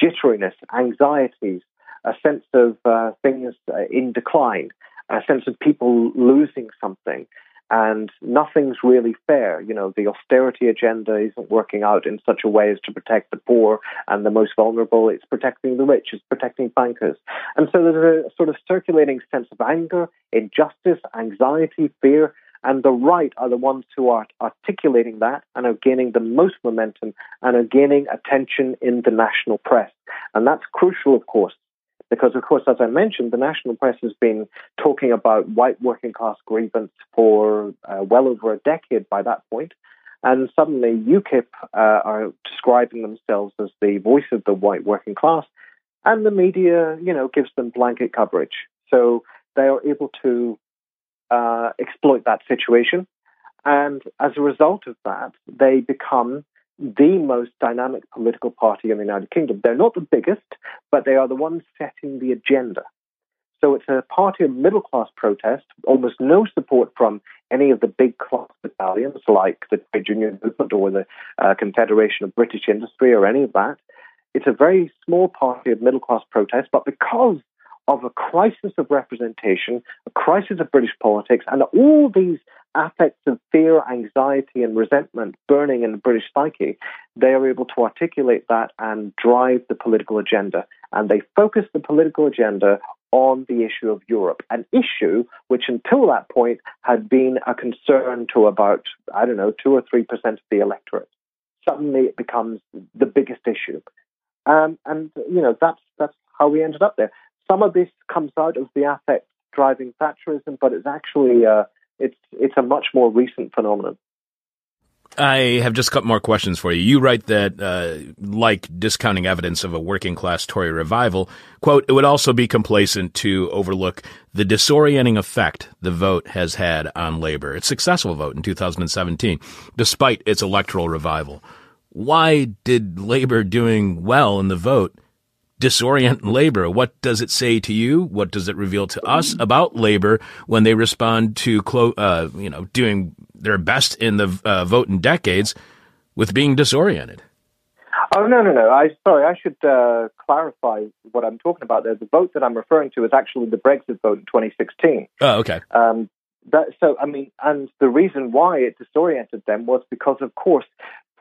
jitteriness, anxieties, a sense of uh, things uh, in decline, a sense of people losing something, and nothing's really fair. You know, the austerity agenda isn't working out in such a way as to protect the poor and the most vulnerable. It's protecting the rich, it's protecting bankers. And so there's a sort of circulating sense of anger, injustice, anxiety, fear. And the right are the ones who are articulating that and are gaining the most momentum and are gaining attention in the national press. And that's crucial, of course, because, of course, as I mentioned, the national press has been talking about white working class grievance for uh, well over a decade by that point. And suddenly UKIP uh, are describing themselves as the voice of the white working class, and the media, you know, gives them blanket coverage. So they are able to uh, exploit that situation. And as a result of that, they become the most dynamic political party in the United Kingdom. They're not the biggest, but they are the ones setting the agenda. So it's a party of middle class protest, almost no support from any of the big class battalions like the trade union movement or the uh, Confederation of British Industry or any of that. It's a very small party of middle class protest, but because of a crisis of representation, a crisis of British politics, and all these affects of fear, anxiety, and resentment burning in the British psyche, they are able to articulate that and drive the political agenda. And they focus the political agenda on the issue of Europe, an issue which until that point had been a concern to about, I don't know, two or three percent of the electorate. Suddenly it becomes the biggest issue. Um, and, you know, that's, that's how we ended up there. Some of this comes out of the affect driving Thatcherism, but it's actually uh, it's it's a much more recent phenomenon. I have just got more questions for you. You write that, uh, like discounting evidence of a working class Tory revival, quote, it would also be complacent to overlook the disorienting effect the vote has had on labor, its successful vote in 2017, despite its electoral revival. Why did labor doing well in the vote disorient labor. What does it say to you? What does it reveal to us about labor when they respond to, clo- uh, you know, doing their best in the uh, vote in decades with being disoriented? Oh no no no! I sorry, I should uh, clarify what I'm talking about there. The vote that I'm referring to is actually the Brexit vote in 2016. Oh, okay. Um, that, so I mean, and the reason why it disoriented them was because, of course,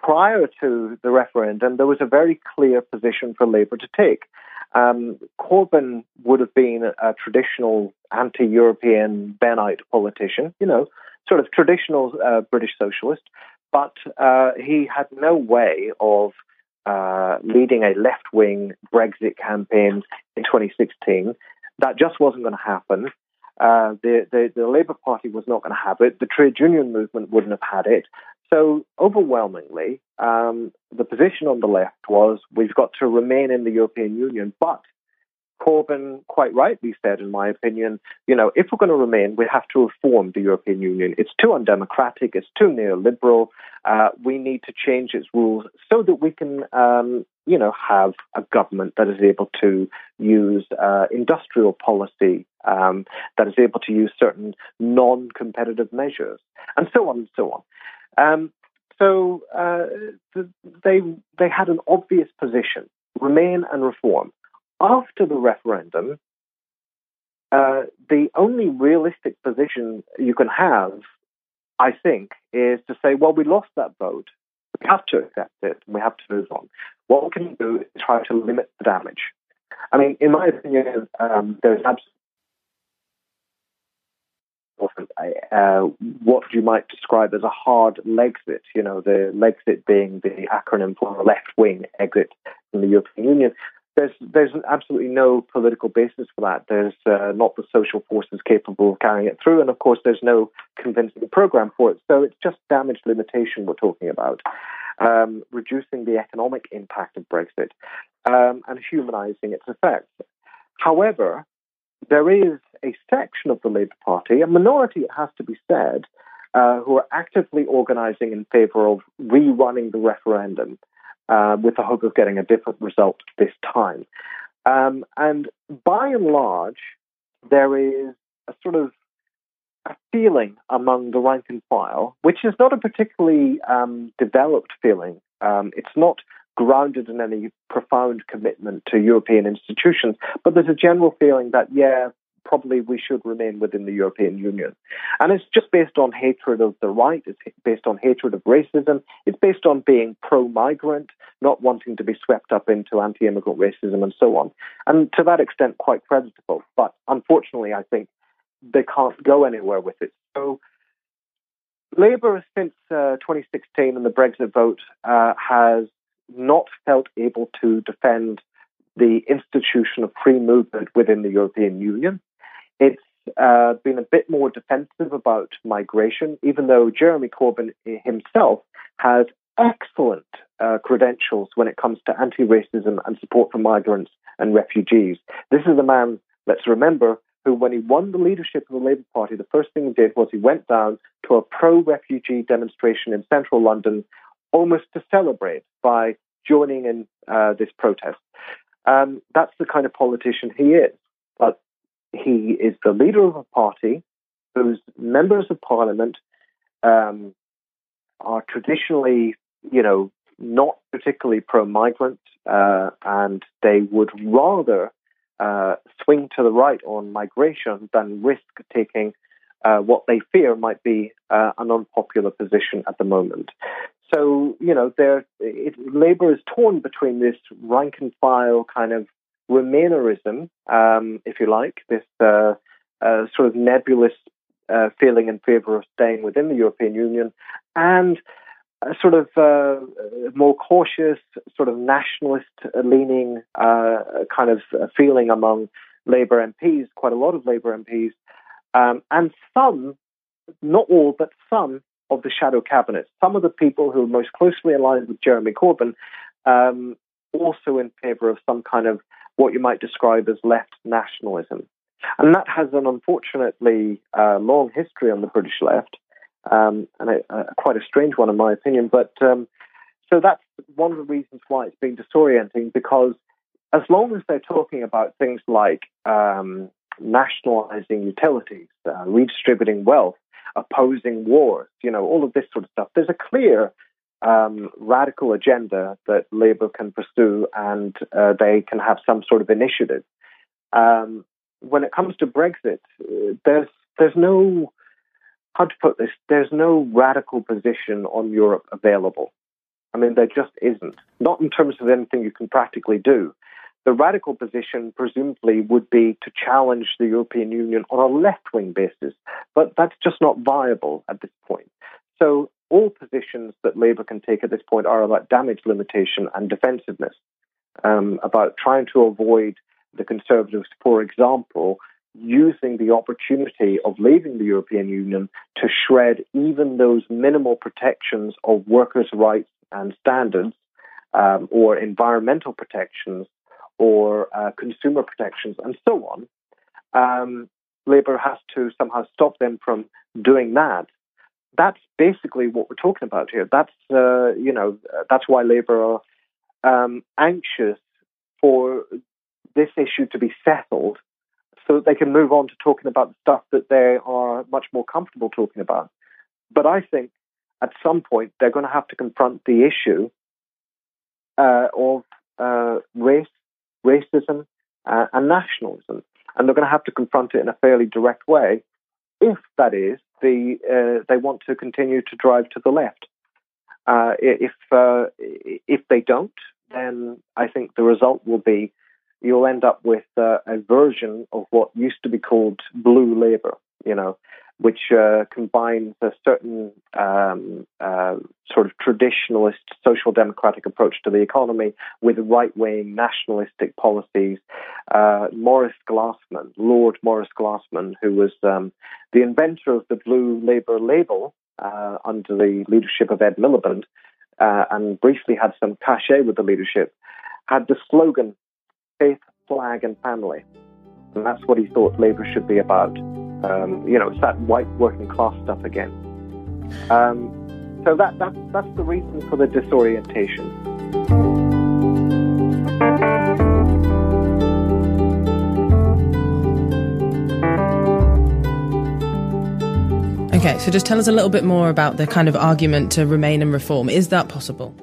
prior to the referendum, there was a very clear position for Labour to take. Um, Corbyn would have been a traditional anti European Bennite politician, you know, sort of traditional uh, British socialist, but uh, he had no way of uh, leading a left wing Brexit campaign in 2016. That just wasn't going to happen. Uh, the, the, the Labour Party was not going to have it. The trade union movement wouldn't have had it. So, overwhelmingly, um, the position on the left was we've got to remain in the European Union. But Corbyn quite rightly said, in my opinion, you know, if we're going to remain, we have to reform the European Union. It's too undemocratic, it's too neoliberal. Uh, we need to change its rules so that we can, um, you know, have a government that is able to use uh, industrial policy, um, that is able to use certain non competitive measures, and so on and so on. Um, so uh, they they had an obvious position: remain and reform. After the referendum, uh, the only realistic position you can have, I think, is to say, well, we lost that vote. We have to accept it we have to move on. What we can do is try to limit the damage. I mean, in my opinion, um, there's absolutely uh, what you might describe as a hard Lexit, you know, the Lexit being the acronym for a left wing exit from the European Union. There's, there's absolutely no political basis for that. There's uh, not the social forces capable of carrying it through, and of course, there's no convincing program for it. So it's just damage limitation we're talking about, um, reducing the economic impact of Brexit um, and humanizing its effects. However, there is a section of the Labour Party, a minority, it has to be said, uh, who are actively organising in favour of rerunning the referendum uh, with the hope of getting a different result this time. Um, and by and large, there is a sort of a feeling among the rank and file, which is not a particularly um, developed feeling. Um, it's not grounded in any profound commitment to European institutions, but there's a general feeling that, yeah, probably we should remain within the European Union. And it's just based on hatred of the right, it's based on hatred of racism, it's based on being pro migrant, not wanting to be swept up into anti immigrant racism, and so on. And to that extent, quite creditable. But unfortunately, I think they can't go anywhere with it. So, Labour, since uh, 2016 and the Brexit vote, uh, has not felt able to defend the institution of free movement within the European Union. It's uh, been a bit more defensive about migration, even though Jeremy Corbyn himself has excellent uh, credentials when it comes to anti racism and support for migrants and refugees. This is a man, let's remember, who, when he won the leadership of the Labour Party, the first thing he did was he went down to a pro refugee demonstration in central London almost to celebrate by joining in uh, this protest. Um, that's the kind of politician he is. But he is the leader of a party whose members of parliament um, are traditionally, you know, not particularly pro-migrant, uh, and they would rather uh, swing to the right on migration than risk taking uh, what they fear might be uh, an unpopular position at the moment. So, you know, it, Labour is torn between this rank and file kind of Remainerism, um, if you like, this uh, uh, sort of nebulous uh, feeling in favour of staying within the European Union, and a sort of uh, more cautious, sort of nationalist-leaning uh, kind of feeling among Labour MPs, quite a lot of Labour MPs, um, and some, not all, but some of the shadow cabinet, some of the people who are most closely aligned with Jeremy Corbyn, um, also in favour of some kind of what you might describe as left nationalism. And that has an unfortunately uh, long history on the British left, um, and a, quite a strange one, in my opinion. But um, so that's one of the reasons why it's been disorienting because as long as they're talking about things like um, nationalizing utilities, uh, redistributing wealth, opposing wars, you know, all of this sort of stuff. There's a clear um, radical agenda that Labour can pursue and uh, they can have some sort of initiative. Um, when it comes to Brexit, uh, there's there's no how to put this. There's no radical position on Europe available. I mean, there just isn't. Not in terms of anything you can practically do. The radical position, presumably, would be to challenge the European Union on a left wing basis, but that's just not viable at this point. So, all positions that Labour can take at this point are about damage limitation and defensiveness, um, about trying to avoid the Conservatives, for example, using the opportunity of leaving the European Union to shred even those minimal protections of workers' rights and standards um, or environmental protections or uh, consumer protections and so on, um, Labour has to somehow stop them from doing that. That's basically what we're talking about here. That's uh, you know that's why Labour are um, anxious for this issue to be settled, so that they can move on to talking about the stuff that they are much more comfortable talking about. But I think at some point they're going to have to confront the issue uh, of uh, race racism uh, and nationalism. And they're going to have to confront it in a fairly direct way if, that is, the, uh, they want to continue to drive to the left. Uh, if uh, if they don't, then I think the result will be you'll end up with uh, a version of what used to be called blue labor. You know, which uh, combines a certain um, uh, sort of traditionalist social democratic approach to the economy with right wing nationalistic policies. Uh, Maurice Glasman, Lord Maurice Glasman, who was um, the inventor of the blue Labour label uh, under the leadership of Ed Miliband, uh, and briefly had some cachet with the leadership, had the slogan faith, flag, and family. And that's what he thought Labour should be about. Um, you know, it's that white working class stuff again. Um, so that, that that's the reason for the disorientation. Okay, so just tell us a little bit more about the kind of argument to remain and reform. Is that possible?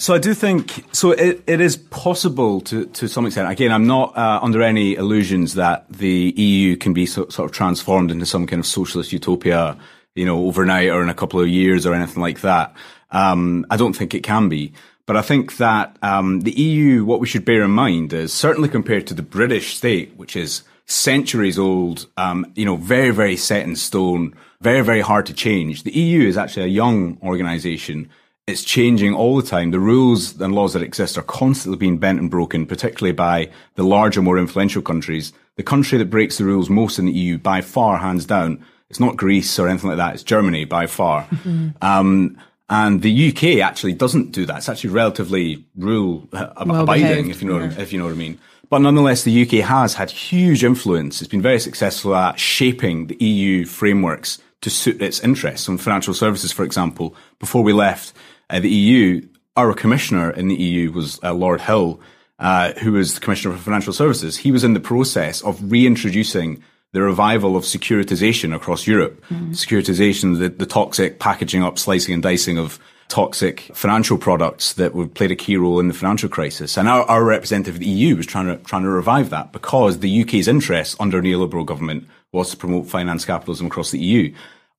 So I do think so. It, it is possible to to some extent. Again, I'm not uh, under any illusions that the EU can be so, sort of transformed into some kind of socialist utopia, you know, overnight or in a couple of years or anything like that. Um, I don't think it can be. But I think that um, the EU, what we should bear in mind is certainly compared to the British state, which is centuries old, um, you know, very very set in stone, very very hard to change. The EU is actually a young organisation it's changing all the time. The rules and laws that exist are constantly being bent and broken, particularly by the larger, more influential countries. The country that breaks the rules most in the EU, by far, hands down, it's not Greece or anything like that. It's Germany by far. Mm-hmm. Um, and the UK actually doesn't do that. It's actually relatively rule uh, well abiding, behaved. if you know yeah. if you know what I mean. But nonetheless, the UK has had huge influence. It's been very successful at shaping the EU frameworks to suit its interests. On financial services, for example, before we left, uh, the EU, our commissioner in the EU was uh, Lord Hill, uh, who was the commissioner for financial services. He was in the process of reintroducing the revival of securitization across Europe. Mm. Securitization, the, the toxic packaging up, slicing and dicing of toxic financial products that would played a key role in the financial crisis. And our, our representative of the EU was trying to trying to revive that because the UK's interest under a neoliberal government was to promote finance capitalism across the EU.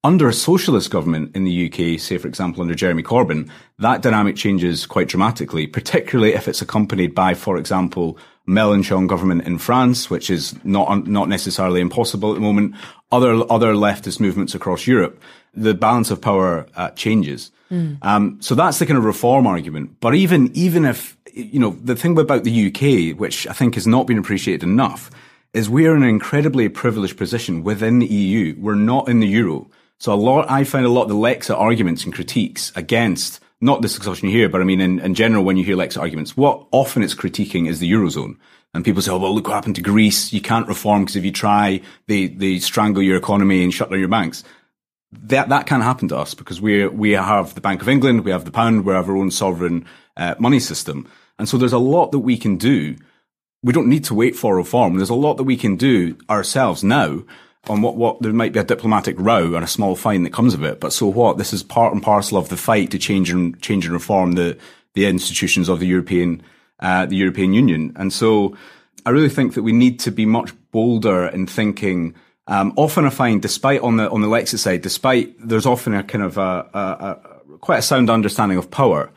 Under a socialist government in the UK, say for example under Jeremy Corbyn, that dynamic changes quite dramatically, particularly if it's accompanied by, for example, Mélenchon government in France, which is not not necessarily impossible at the moment. Other other leftist movements across Europe, the balance of power uh, changes. Mm. Um, so that's the kind of reform argument. But even even if you know the thing about the UK, which I think has not been appreciated enough, is we're in an incredibly privileged position within the EU. We're not in the euro. So a lot, I find a lot of the Lexit arguments and critiques against not this discussion here, but I mean in, in general when you hear Lexit arguments, what often it's critiquing is the eurozone. And people say, oh, well, look what happened to Greece. You can't reform because if you try, they, they strangle your economy and shut down your banks. That, that can't happen to us because we we have the Bank of England, we have the pound, we have our own sovereign uh, money system. And so there's a lot that we can do. We don't need to wait for reform. There's a lot that we can do ourselves now on what, what there might be a diplomatic row and a small fine that comes of it. But so what? This is part and parcel of the fight to change and change and reform the the institutions of the European uh, the European Union. And so I really think that we need to be much bolder in thinking. Um, often I find, despite on the on the Lexit side, despite there's often a kind of a, a, a quite a sound understanding of power.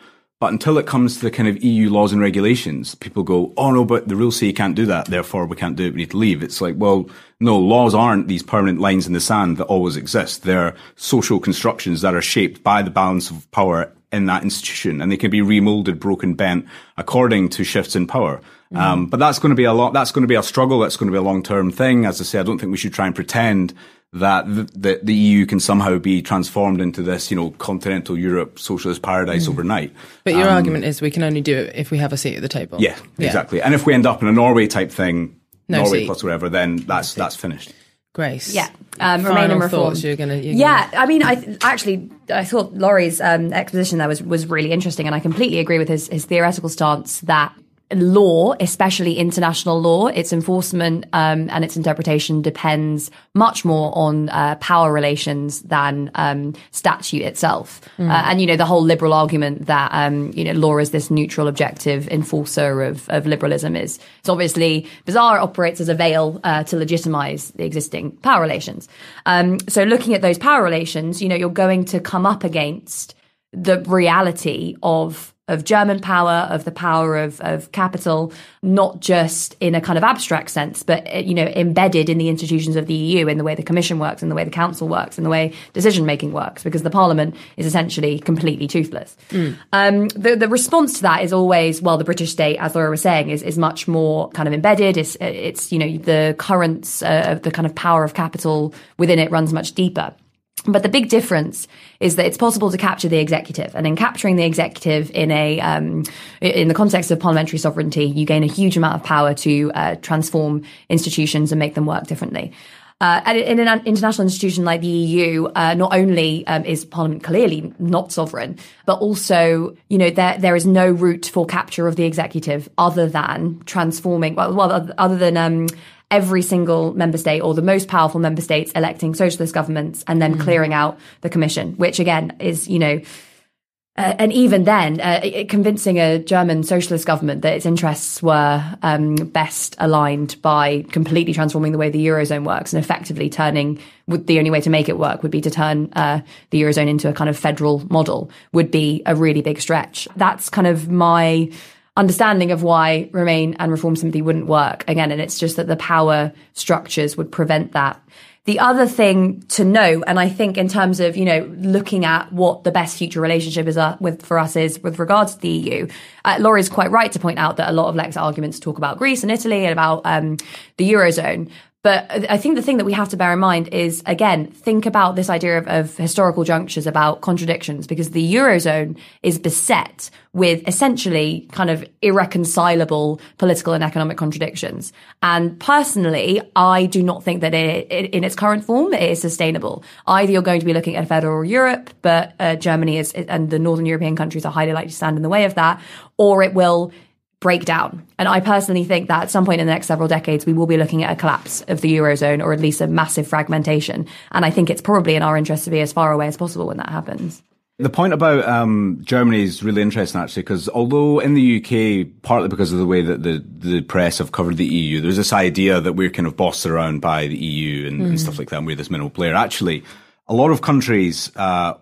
But until it comes to the kind of EU laws and regulations, people go, oh no, but the rules say you can't do that, therefore we can't do it, we need to leave. It's like, well, no, laws aren't these permanent lines in the sand that always exist. They're social constructions that are shaped by the balance of power in that institution and they can be remolded, broken, bent according to shifts in power. Mm-hmm. Um, but that's going to be a lot, that's going to be a struggle. That's going to be a long term thing. As I say, I don't think we should try and pretend that the, the, the, EU can somehow be transformed into this, you know, continental Europe socialist paradise mm. overnight. But your um, argument is we can only do it if we have a seat at the table. Yeah, yeah, exactly. And if we end up in a Norway type thing, no Norway seat. plus whatever, then that's that's finished. Grace. Yeah. Um, remain and reform. You're gonna, you're yeah. Gonna... I mean, I actually I thought Laurie's um, exposition there was was really interesting, and I completely agree with his his theoretical stance that law, especially international law, its enforcement um, and its interpretation depends much more on uh, power relations than um, statute itself. Mm. Uh, and you know the whole liberal argument that um, you know law is this neutral, objective enforcer of, of liberalism is it's obviously bizarre. It operates as a veil uh, to legitimize the existing power relations. Um, so looking at those power relations, you know you're going to come up against the reality of of German power, of the power of, of capital, not just in a kind of abstract sense, but uh, you know, embedded in the institutions of the EU, in the way the Commission works, in the way the Council works, in the way decision making works, because the Parliament is essentially completely toothless. Mm. Um, the the response to that is always, well, the British state, as Laura was saying, is is much more kind of embedded. It's it's you know the currents uh, of the kind of power of capital within it runs much deeper. But the big difference is that it's possible to capture the executive, and in capturing the executive in a um, in the context of parliamentary sovereignty, you gain a huge amount of power to uh, transform institutions and make them work differently. Uh, and in an international institution like the EU, uh, not only um, is Parliament clearly not sovereign, but also, you know, there there is no route for capture of the executive other than transforming, well, well other than um, every single member state or the most powerful member states electing socialist governments and then mm. clearing out the commission, which again is, you know, uh, and even then, uh, convincing a German socialist government that its interests were um, best aligned by completely transforming the way the eurozone works and effectively turning, would the only way to make it work would be to turn uh, the eurozone into a kind of federal model, would be a really big stretch. That's kind of my understanding of why Remain and Reform simply wouldn't work again. And it's just that the power structures would prevent that. The other thing to know, and I think in terms of, you know, looking at what the best future relationship is uh, with for us is with regards to the EU, uh, Laurie's quite right to point out that a lot of Lexit arguments talk about Greece and Italy and about um, the Eurozone. But I think the thing that we have to bear in mind is, again, think about this idea of, of, historical junctures, about contradictions, because the Eurozone is beset with essentially kind of irreconcilable political and economic contradictions. And personally, I do not think that it, it, in its current form, it is sustainable. Either you're going to be looking at federal Europe, but uh, Germany is, and the Northern European countries are highly likely to stand in the way of that, or it will break down. And I personally think that at some point in the next several decades, we will be looking at a collapse of the Eurozone or at least a massive fragmentation. And I think it's probably in our interest to be as far away as possible when that happens. The point about um, Germany is really interesting, actually, because although in the UK, partly because of the way that the, the press have covered the EU, there's this idea that we're kind of bossed around by the EU and, mm. and stuff like that, and we're this minimal player. Actually, a lot of countries uh,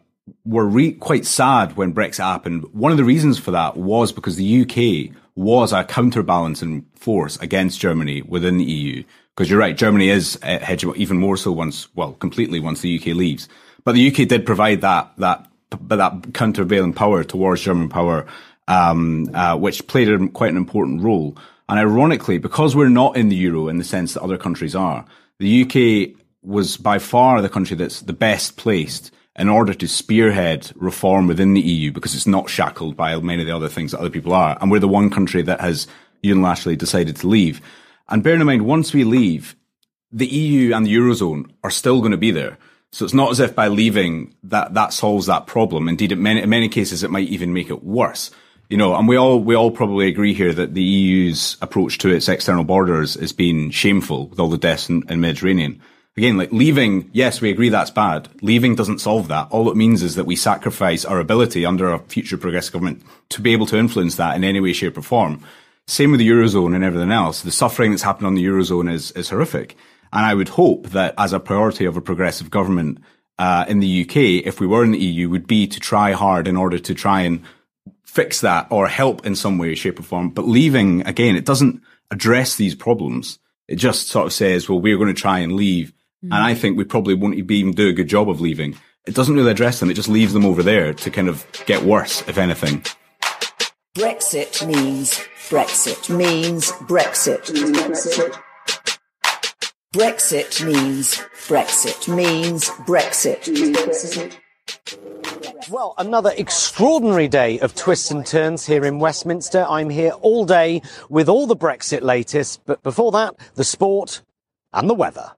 were re- quite sad when Brexit happened. One of the reasons for that was because the UK was a counterbalancing force against Germany within the EU. Because you're right, Germany is hegemon even more so once, well, completely once the UK leaves. But the UK did provide that that that countervailing power towards German power, um, uh, which played a, quite an important role. And ironically, because we're not in the euro in the sense that other countries are, the UK was by far the country that's the best placed in order to spearhead reform within the EU because it's not shackled by many of the other things that other people are. And we're the one country that has unilaterally decided to leave. And bearing in mind, once we leave, the EU and the Eurozone are still going to be there. So it's not as if by leaving that, that solves that problem. Indeed, in many, in many cases, it might even make it worse. You know, and we all, we all probably agree here that the EU's approach to its external borders has been shameful with all the deaths in, in Mediterranean again, like leaving, yes, we agree that's bad. Leaving doesn't solve that. All it means is that we sacrifice our ability under a future progressive government to be able to influence that in any way, shape or form. Same with the Eurozone and everything else. The suffering that's happened on the Eurozone is, is horrific. And I would hope that as a priority of a progressive government, uh, in the UK, if we were in the EU, would be to try hard in order to try and fix that or help in some way, shape or form. But leaving, again, it doesn't address these problems. It just sort of says, well, we're going to try and leave Mm. And I think we probably won't even do a good job of leaving. It doesn't really address them. It just leaves them over there to kind of get worse, if anything. Brexit means Brexit means Brexit. Brexit. Brexit means Brexit means Brexit. Well, another extraordinary day of twists and turns here in Westminster. I'm here all day with all the Brexit latest, but before that, the sport and the weather.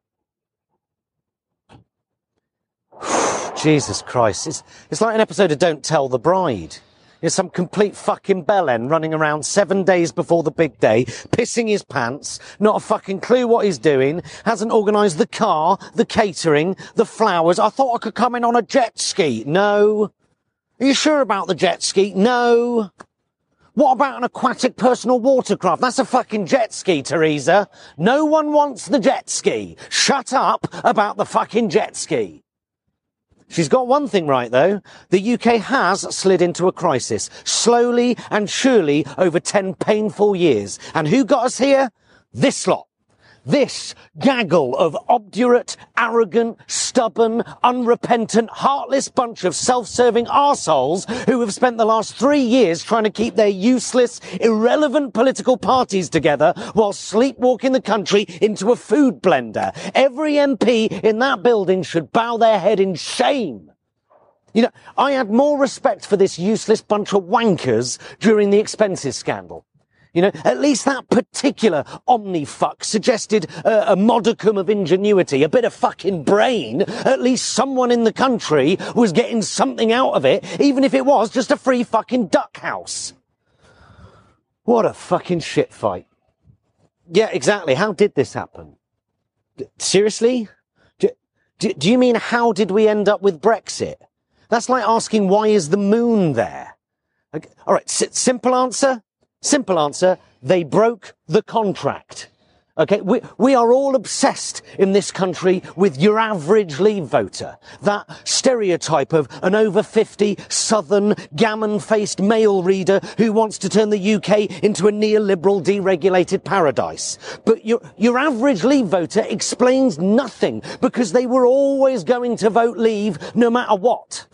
Jesus Christ. It's, it's like an episode of Don't Tell the Bride. There's some complete fucking bellend running around seven days before the big day, pissing his pants, not a fucking clue what he's doing, hasn't organised the car, the catering, the flowers. I thought I could come in on a jet ski. No. Are you sure about the jet ski? No. What about an aquatic personal watercraft? That's a fucking jet ski, Theresa. No one wants the jet ski. Shut up about the fucking jet ski. She's got one thing right though. The UK has slid into a crisis, slowly and surely over 10 painful years. And who got us here? This lot. This gaggle of obdurate, arrogant, stubborn, unrepentant, heartless bunch of self-serving arseholes who have spent the last three years trying to keep their useless, irrelevant political parties together while sleepwalking the country into a food blender. Every MP in that building should bow their head in shame. You know, I had more respect for this useless bunch of wankers during the expenses scandal. You know, at least that particular omnifuck suggested a, a modicum of ingenuity, a bit of fucking brain. At least someone in the country was getting something out of it, even if it was just a free fucking duck house. What a fucking shit fight. Yeah, exactly. How did this happen? Seriously? Do, do, do you mean how did we end up with Brexit? That's like asking why is the moon there? Okay, all right, s- simple answer. Simple answer. They broke the contract. Okay, we, we are all obsessed in this country with your average leave voter. That stereotype of an over 50 southern gammon-faced Mail reader who wants to turn the UK into a neoliberal deregulated paradise. But your, your average leave voter explains nothing because they were always going to vote leave no matter what.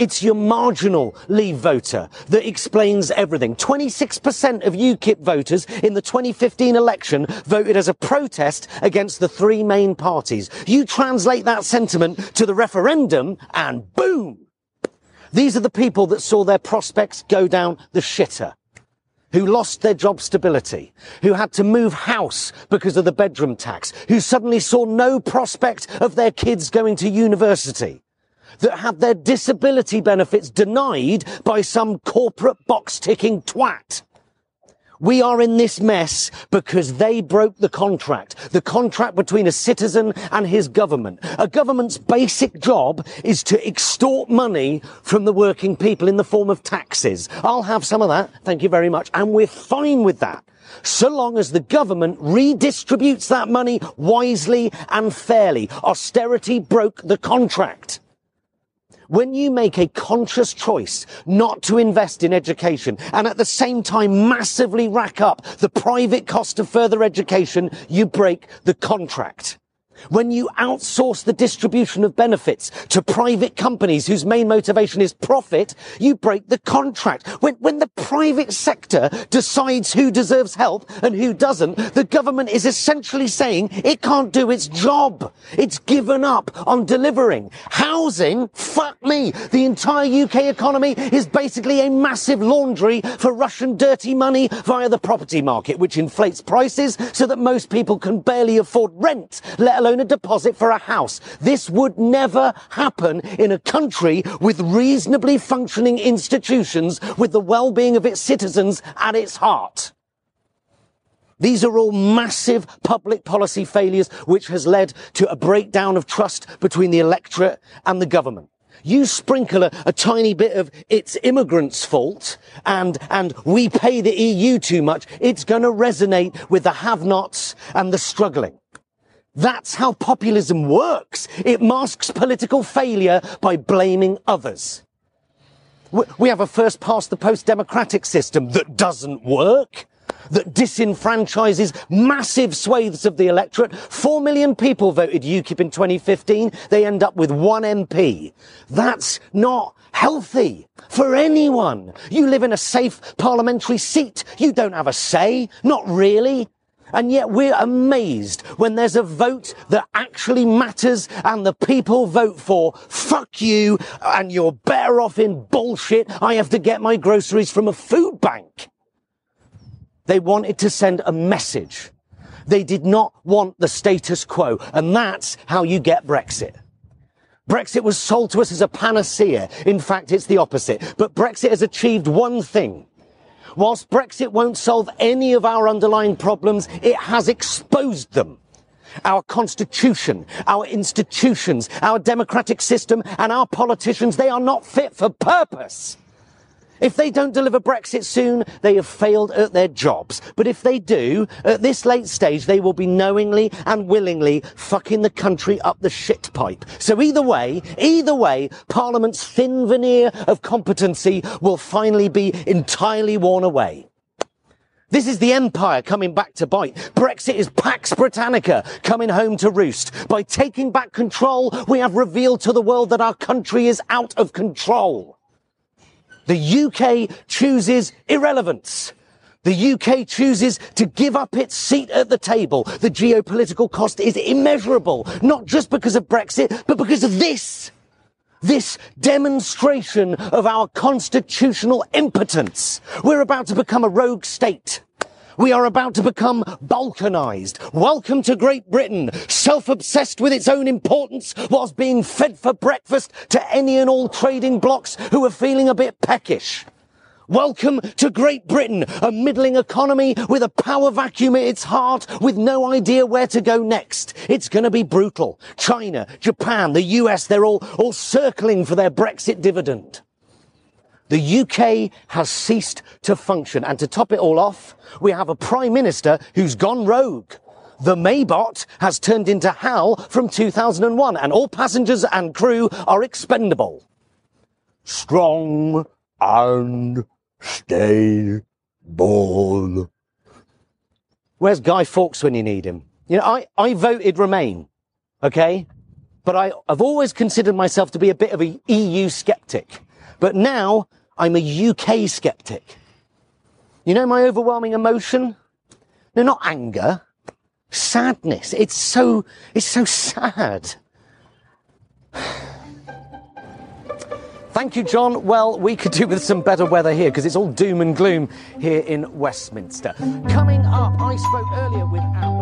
It's your marginal Leave voter that explains everything. 26% of UKIP voters in the 2015 election voted as a protest against the three main parties. You translate that sentiment to the referendum and boom! These are the people that saw their prospects go down the shitter who lost their job stability, who had to move house because of the bedroom tax, who suddenly saw no prospect of their kids going to university that had their disability benefits denied by some corporate box ticking twat. We are in this mess because they broke the contract. The contract between a citizen and his government. A government's basic job is to extort money from the working people in the form of taxes. I'll have some of that. Thank you very much. And we're fine with that. So long as the government redistributes that money wisely and fairly. Austerity broke the contract. When you make a conscious choice not to invest in education and at the same time massively rack up the private cost of further education, you break the contract. When you outsource the distribution of benefits to private companies whose main motivation is profit, you break the contract. When, when the private sector decides who deserves help and who doesn't, the government is essentially saying it can't do its job. It's given up on delivering. Housing, fuck me. The entire UK economy is basically a massive laundry for Russian dirty money via the property market, which inflates prices so that most people can barely afford rent, let alone a deposit for a house. This would never happen in a country with reasonably functioning institutions with the well-being of its citizens at its heart. These are all massive public policy failures which has led to a breakdown of trust between the electorate and the government. You sprinkle a, a, tiny bit of it's immigrants' fault and, and we pay the EU too much, it's going to resonate with the have-nots and the struggling. That's how populism works. It masks political failure by blaming others. We have a first past the post democratic system that doesn't work, that disenfranchises massive swathes of the electorate. Four million people voted UKIP in 2015. They end up with one MP. That's not healthy for anyone. You live in a safe parliamentary seat. You don't have a say. Not really. And yet we're amazed when there's a vote that actually matters and the people vote for fuck you and you're better off in bullshit. I have to get my groceries from a food bank. They wanted to send a message. They did not want the status quo. And that's how you get Brexit. Brexit was sold to us as a panacea. In fact, it's the opposite. But Brexit has achieved one thing. Whilst Brexit won't solve any of our underlying problems, it has exposed them. Our constitution, our institutions, our democratic system, and our politicians, they are not fit for purpose. If they don't deliver Brexit soon, they have failed at their jobs. But if they do, at this late stage, they will be knowingly and willingly fucking the country up the shit pipe. So either way, either way, Parliament's thin veneer of competency will finally be entirely worn away. This is the empire coming back to bite. Brexit is Pax Britannica coming home to roost. By taking back control, we have revealed to the world that our country is out of control. The UK chooses irrelevance. The UK chooses to give up its seat at the table. The geopolitical cost is immeasurable, not just because of Brexit, but because of this. This demonstration of our constitutional impotence. We're about to become a rogue state. We are about to become balkanized. Welcome to Great Britain, self-obsessed with its own importance whilst being fed for breakfast to any and all trading blocks who are feeling a bit peckish. Welcome to Great Britain, a middling economy with a power vacuum at its heart with no idea where to go next. It's going to be brutal. China, Japan, the US, they're all, all circling for their Brexit dividend. The UK has ceased to function. And to top it all off, we have a Prime Minister who's gone rogue. The Maybot has turned into HAL from 2001 and all passengers and crew are expendable. Strong and stay stable. Where's Guy Fawkes when you need him? You know, I, I voted Remain, okay? But I, I've always considered myself to be a bit of a EU skeptic. But now I'm a UK skeptic. You know my overwhelming emotion? No, not anger. Sadness. It's so, it's so sad. Thank you, John. Well, we could do with some better weather here because it's all doom and gloom here in Westminster. Coming up, I spoke earlier with Amber.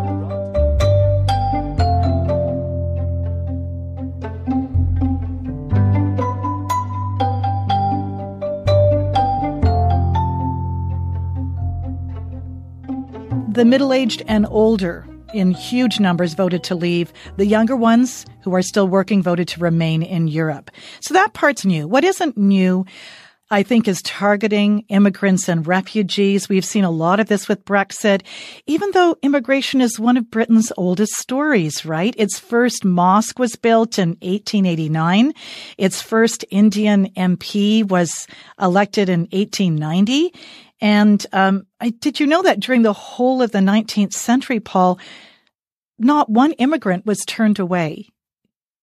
The middle aged and older in huge numbers voted to leave. The younger ones who are still working voted to remain in Europe. So that part's new. What isn't new, I think, is targeting immigrants and refugees. We've seen a lot of this with Brexit, even though immigration is one of Britain's oldest stories, right? Its first mosque was built in 1889. Its first Indian MP was elected in 1890. And um, I, did you know that during the whole of the 19th century, Paul, not one immigrant was turned away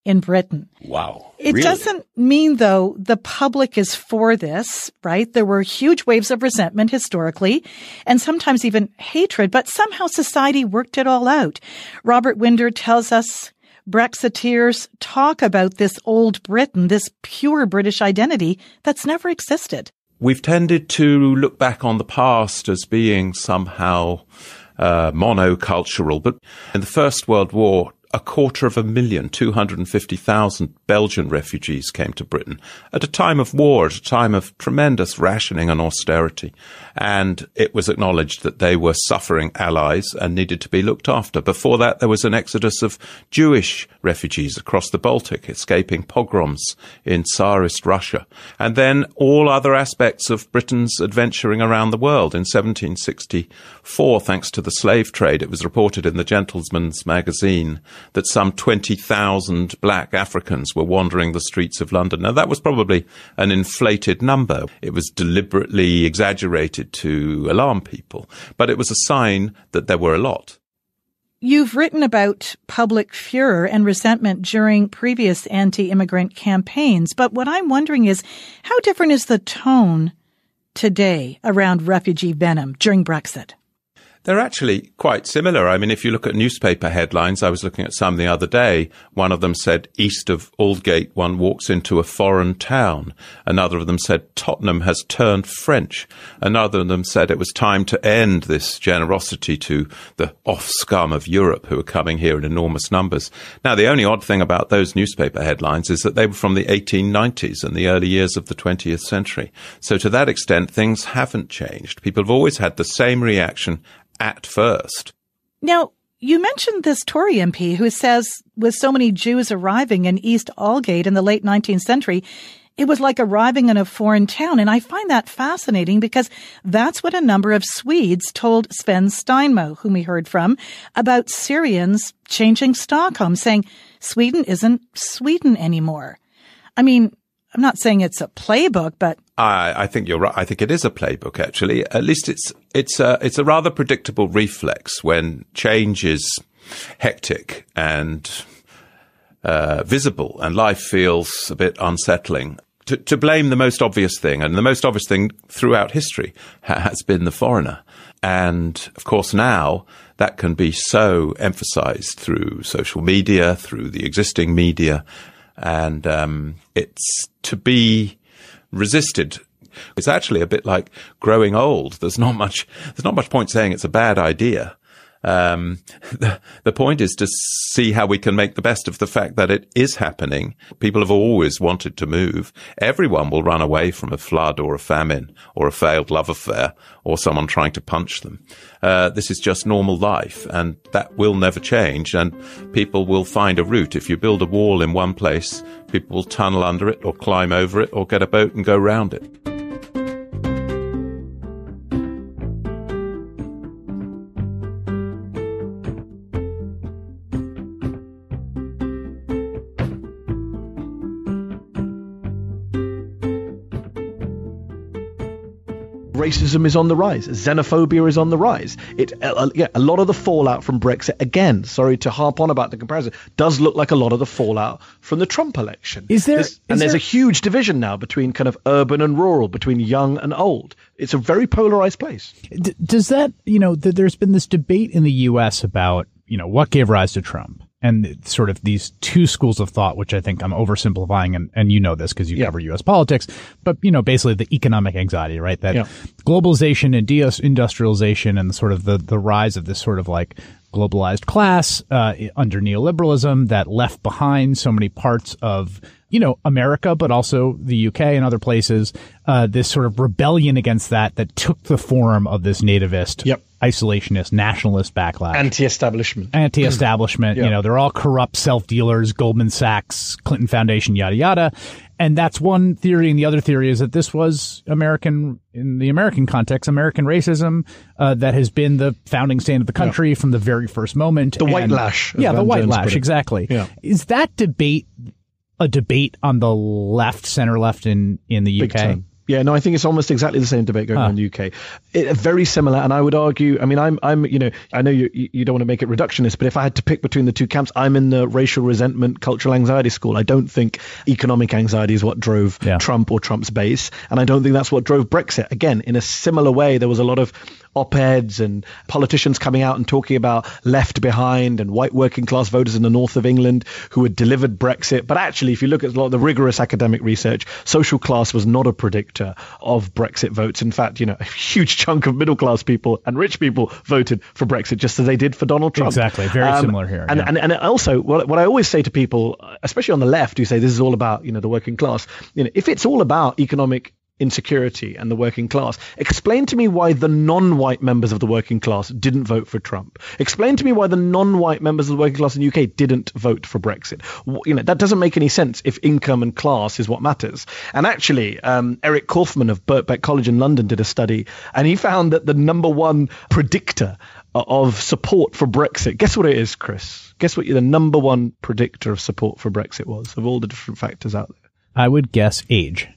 in Britain. Wow. It really? doesn't mean, though, the public is for this, right? There were huge waves of resentment historically and sometimes even hatred, but somehow society worked it all out. Robert Winder tells us Brexiteers talk about this old Britain, this pure British identity that's never existed we've tended to look back on the past as being somehow uh, monocultural. But in the First World War, a quarter of a million, 250,000 Belgian refugees came to Britain at a time of war, at a time of tremendous rationing and austerity. And it was acknowledged that they were suffering allies and needed to be looked after. Before that, there was an exodus of Jewish refugees across the Baltic, escaping pogroms in Tsarist Russia. And then all other aspects of Britain's adventuring around the world. In 1764, thanks to the slave trade, it was reported in the Gentleman's Magazine that some 20,000 black Africans were wandering the streets of London. Now, that was probably an inflated number. It was deliberately exaggerated to alarm people, but it was a sign that there were a lot. You've written about public furor and resentment during previous anti-immigrant campaigns, but what I'm wondering is how different is the tone today around refugee venom during Brexit? They're actually quite similar. I mean, if you look at newspaper headlines, I was looking at some the other day. One of them said, East of Aldgate, one walks into a foreign town. Another of them said, Tottenham has turned French. Another of them said it was time to end this generosity to the off scum of Europe who are coming here in enormous numbers. Now, the only odd thing about those newspaper headlines is that they were from the 1890s and the early years of the 20th century. So to that extent, things haven't changed. People have always had the same reaction at first. Now, you mentioned this Tory MP who says with so many Jews arriving in East Aldgate in the late 19th century, it was like arriving in a foreign town. And I find that fascinating because that's what a number of Swedes told Sven Steinmo, whom we heard from, about Syrians changing Stockholm, saying Sweden isn't Sweden anymore. I mean, I'm not saying it's a playbook, but I, I think you're right. I think it is a playbook. Actually, at least it's it's a it's a rather predictable reflex when change is hectic and uh, visible, and life feels a bit unsettling. To, to, blame the most obvious thing, and the most obvious thing throughout history has been the foreigner. And of course, now that can be so emphasized through social media, through the existing media, and um, it's to be resisted. It's actually a bit like growing old. There's not much. There's not much point saying it's a bad idea. Um, the, the point is to see how we can make the best of the fact that it is happening. People have always wanted to move. Everyone will run away from a flood or a famine or a failed love affair or someone trying to punch them. Uh, this is just normal life and that will never change and people will find a route. If you build a wall in one place, people will tunnel under it or climb over it or get a boat and go round it. Racism is on the rise, xenophobia is on the rise. It, uh, yeah, a lot of the fallout from Brexit, again, sorry to harp on about the comparison, does look like a lot of the fallout from the Trump election. Is there? Is and there's there, a huge division now between kind of urban and rural, between young and old. It's a very polarized place. D- does that, you know, th- there's been this debate in the U.S. about, you know, what gave rise to Trump and sort of these two schools of thought, which I think I'm oversimplifying, and, and you know this because you yeah. cover U.S. politics, but you know basically the economic anxiety, right? That yeah. globalization and deindustrialization and sort of the the rise of this sort of like globalized class uh, under neoliberalism that left behind so many parts of you know America, but also the UK and other places. Uh, this sort of rebellion against that that took the form of this nativist yep isolationist, nationalist backlash. Anti-establishment. Anti-establishment. yeah. You know, they're all corrupt self-dealers, Goldman Sachs, Clinton Foundation, yada yada. And that's one theory. And the other theory is that this was American, in the American context, American racism uh, that has been the founding stand of the country from the very first moment. The and, white lash. Yeah, the white lash, exactly. Yeah. Is that debate a debate on the left, center left in, in the Big UK? Time. Yeah, no, I think it's almost exactly the same debate going huh. on in the UK. It, very similar, and I would argue. I mean, I'm, I'm, you know, I know you, you don't want to make it reductionist, but if I had to pick between the two camps, I'm in the racial resentment, cultural anxiety school. I don't think economic anxiety is what drove yeah. Trump or Trump's base, and I don't think that's what drove Brexit. Again, in a similar way, there was a lot of op-eds and politicians coming out and talking about left behind and white working class voters in the north of England who had delivered Brexit. But actually, if you look at a lot of the rigorous academic research, social class was not a predictor of Brexit votes. In fact, you know, a huge chunk of middle class people and rich people voted for Brexit just as they did for Donald Trump. Exactly. Very um, similar here. And, yeah. and, and also, what, what I always say to people, especially on the left, who say this is all about, you know, the working class, you know, if it's all about economic insecurity and the working class. Explain to me why the non-white members of the working class didn't vote for Trump. Explain to me why the non-white members of the working class in the UK didn't vote for Brexit. You know that doesn't make any sense if income and class is what matters. And actually, um, Eric Kaufmann of Birkbeck College in London did a study, and he found that the number one predictor of support for Brexit. Guess what it is, Chris? Guess what the number one predictor of support for Brexit was of all the different factors out there? I would guess age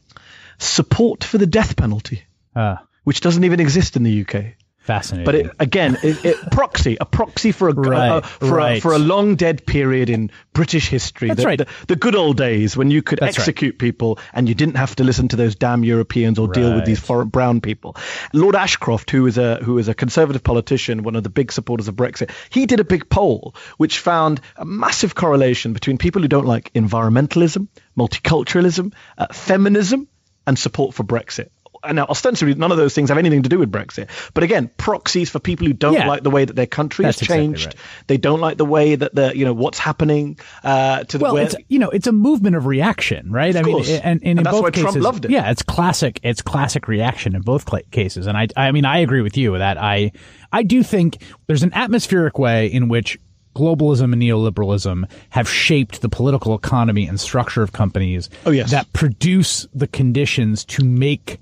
support for the death penalty, uh, which doesn't even exist in the UK. Fascinating. But it, again, it, it, proxy, a proxy for a, right, uh, for, right. a, for a long dead period in British history. That's the, right. The, the, good old days when you could That's execute right. people and you didn't have to listen to those damn Europeans or right. deal with these foreign brown people. Lord Ashcroft, who is a who is a conservative politician, one of the big supporters of Brexit, he did a big poll which found a massive correlation between people who don't like environmentalism, multiculturalism, uh, feminism and support for Brexit. And now, ostensibly, none of those things have anything to do with Brexit. But again, proxies for people who don't Yeah. like the way that their country That's has changed. exactly They don't like the way that the you know what's happening uh, to the well, where, it's you know, it's a movement of reaction, right? I mean, course. and, and, in that's both why cases, Trump loved it. Yeah, it's classic. It's classic reaction in both cases, and I, I mean, I agree with you that I, I do think there's an atmospheric way in which globalism and neoliberalism have shaped the political economy and structure of companies oh, yes. that produce the conditions to make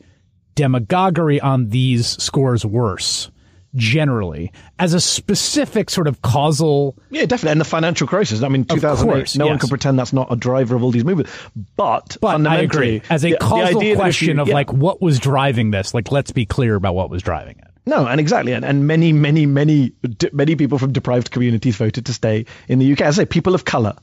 demagoguery on these scores worse generally as a specific sort of causal yeah definitely and the financial crisis i mean 2008 course, no yes. one can pretend that's not a driver of all these movements but, but fundamentally I agree as a the, causal the question you, of yeah. like what was driving this like let's be clear about what was driving it no, and exactly, and, and many, many, many, many people from deprived communities voted to stay in the UK. As I say, people of color.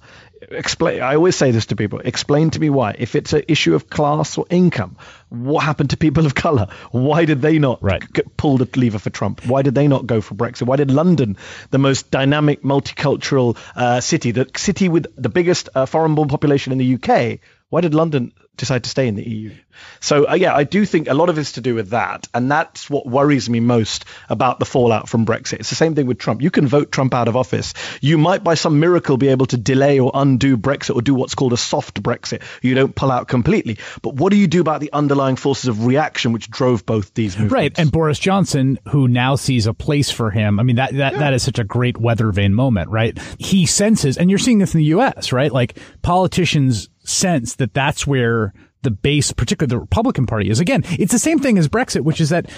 Explain. I always say this to people. Explain to me why. If it's an issue of class or income, what happened to people of color? Why did they not right. g- pull the lever for Trump? Why did they not go for Brexit? Why did London, the most dynamic, multicultural uh, city, the city with the biggest uh, foreign-born population in the UK, why did London decide to stay in the EU? So uh, yeah, I do think a lot of it's to do with that, and that's what worries me most about the fallout from Brexit. It's the same thing with Trump. You can vote Trump out of office. You might, by some miracle, be able to delay or undo Brexit or do what's called a soft Brexit. You don't pull out completely. But what do you do about the underlying forces of reaction which drove both these movements? Right, and Boris Johnson, who now sees a place for him. I mean, that that, yeah. that is such a great weather vane moment, right? He senses, and you're seeing this in the U.S., right? Like politicians sense that that's where the base, particularly the Republican Party, is. Again, it's the same thing as Brexit, which is that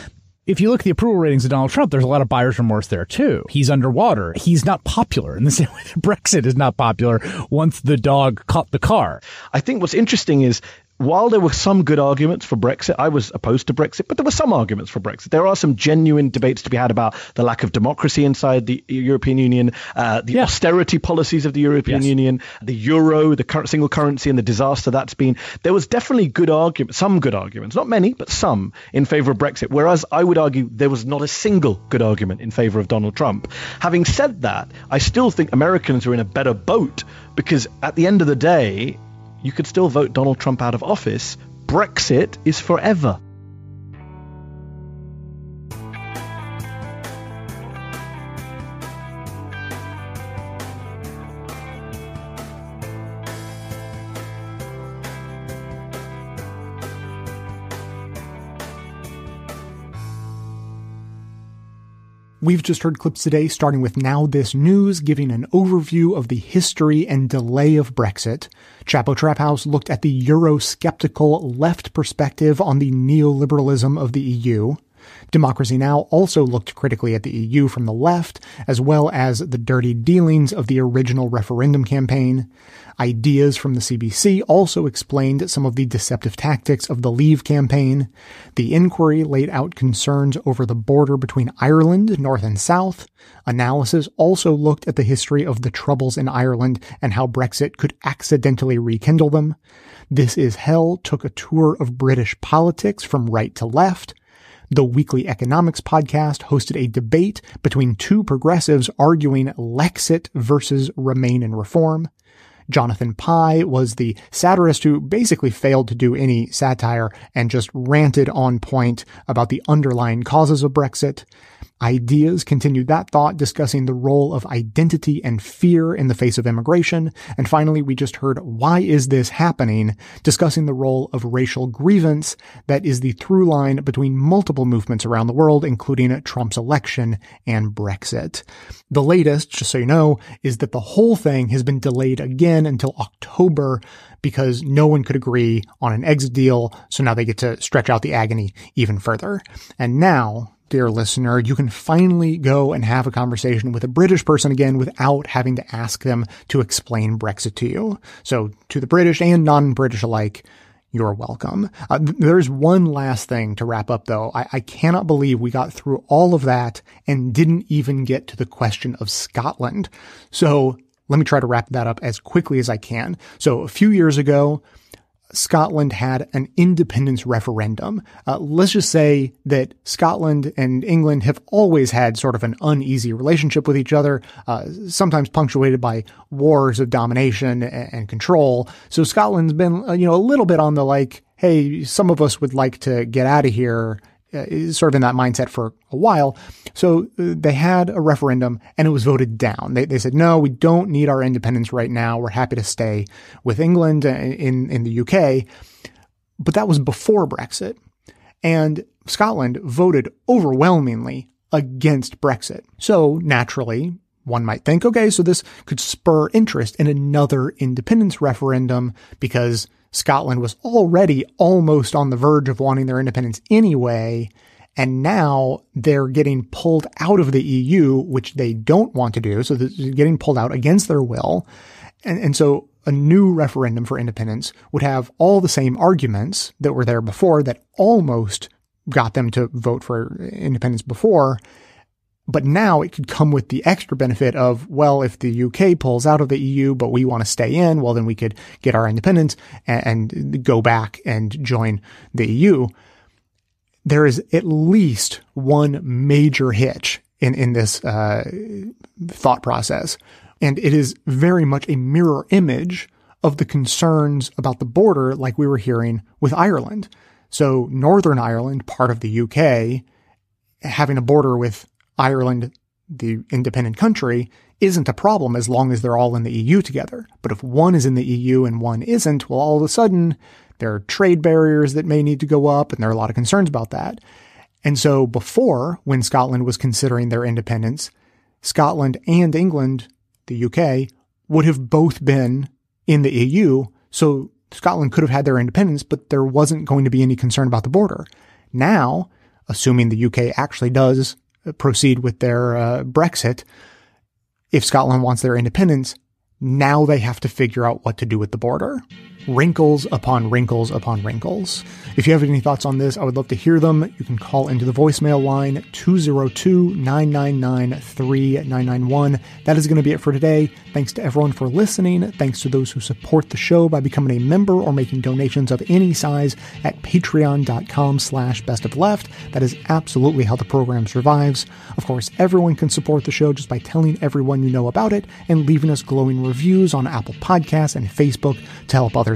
if you look at the approval ratings of Donald Trump, there's a lot of buyer's remorse there too. He's underwater. He's not popular in the same way that Brexit is not popular once the dog caught the car. I think what's interesting is while there were some good arguments for Brexit, I was opposed to Brexit, but there were some arguments for Brexit. There are some genuine debates to be had about the lack of democracy inside the European Union, uh, the yeah. austerity policies of the European yes. Union, the euro, the cur- single currency, and the disaster that's been. There was definitely good arguments, some good arguments, not many, but some in favor of Brexit. Whereas I would argue there was not a single good argument in favor of Donald Trump. Having said that, I still think Americans are in a better boat because at the end of the day, you could still vote Donald Trump out of office. Brexit is forever. We've just heard clips today starting with Now This News, giving an overview of the history and delay of Brexit. Chapo Trap House looked at the Eurosceptical left perspective on the neoliberalism of the EU. Democracy Now! also looked critically at the EU from the left, as well as the dirty dealings of the original referendum campaign. Ideas from the CBC also explained some of the deceptive tactics of the Leave campaign. The inquiry laid out concerns over the border between Ireland, North and South. Analysis also looked at the history of the Troubles in Ireland and how Brexit could accidentally rekindle them. This Is Hell took a tour of British politics from right to left. The Weekly Economics podcast hosted a debate between two progressives arguing Lexit versus Remain and Reform. Jonathan Pie was the satirist who basically failed to do any satire and just ranted on point about the underlying causes of Brexit. Ideas continued that thought, discussing the role of identity and fear in the face of immigration. And finally, we just heard Why is this happening? discussing the role of racial grievance that is the through line between multiple movements around the world, including Trump's election and Brexit. The latest, just so you know, is that the whole thing has been delayed again until October because no one could agree on an exit deal. So now they get to stretch out the agony even further. And now dear listener, you can finally go and have a conversation with a British person again without having to ask them to explain Brexit to you. So to the British and non-British alike, you're welcome. Uh, there's one last thing to wrap up though. I, I cannot believe we got through all of that and didn't even get to the question of Scotland. So let me try to wrap that up as quickly as I can. So a few years ago, Scotland had an independence referendum. Uh, let's just say that Scotland and England have always had sort of an uneasy relationship with each other, uh, sometimes punctuated by wars of domination and, and control. So Scotland's been, uh, you know, a little bit on the like, hey, some of us would like to get out of here uh, sort of in that mindset for a while. So uh, they had a referendum and it was voted down. They, they said, no, we don't need our independence right now. We're happy to stay with England uh, in, in the UK. But that was before Brexit. And Scotland voted overwhelmingly against Brexit. So naturally, one might think, okay, so this could spur interest in another independence referendum because Scotland was already almost on the verge of wanting their independence anyway. And now they're getting pulled out of the EU, which they don't want to do. So they're getting pulled out against their will. And, and so a new referendum for independence would have all the same arguments that were there before that almost got them to vote for independence before. But now it could come with the extra benefit of, well, if the UK pulls out of the EU, but we want to stay in, well, then we could get our independence and, and go back and join the EU. There is at least one major hitch in, in this uh, thought process. And it is very much a mirror image of the concerns about the border, like we were hearing with Ireland. So Northern Ireland, part of the UK, having a border with Ireland, the independent country, isn't a problem as long as they're all in the EU together. But if one is in the EU and one isn't, well, all of a sudden there are trade barriers that may need to go up, and there are a lot of concerns about that. And so before, when Scotland was considering their independence, Scotland and England, the UK, would have both been in the EU. So Scotland could have had their independence, but there wasn't going to be any concern about the border. Now, assuming the UK actually does proceed with their uh, Brexit, if Scotland wants their independence, now they have to figure out what to do with the border. Wrinkles upon wrinkles upon wrinkles. If you have any thoughts on this, I would love to hear them. You can call into the voicemail line 202 999 3991. That is going to be it for today. Thanks to everyone for listening. Thanks to those who support the show by becoming a member or making donations of any size at patreon.com slash best of left. That is absolutely how the program survives. Of course, everyone can support the show just by telling everyone you know about it and leaving us glowing reviews on Apple Podcasts and Facebook to help others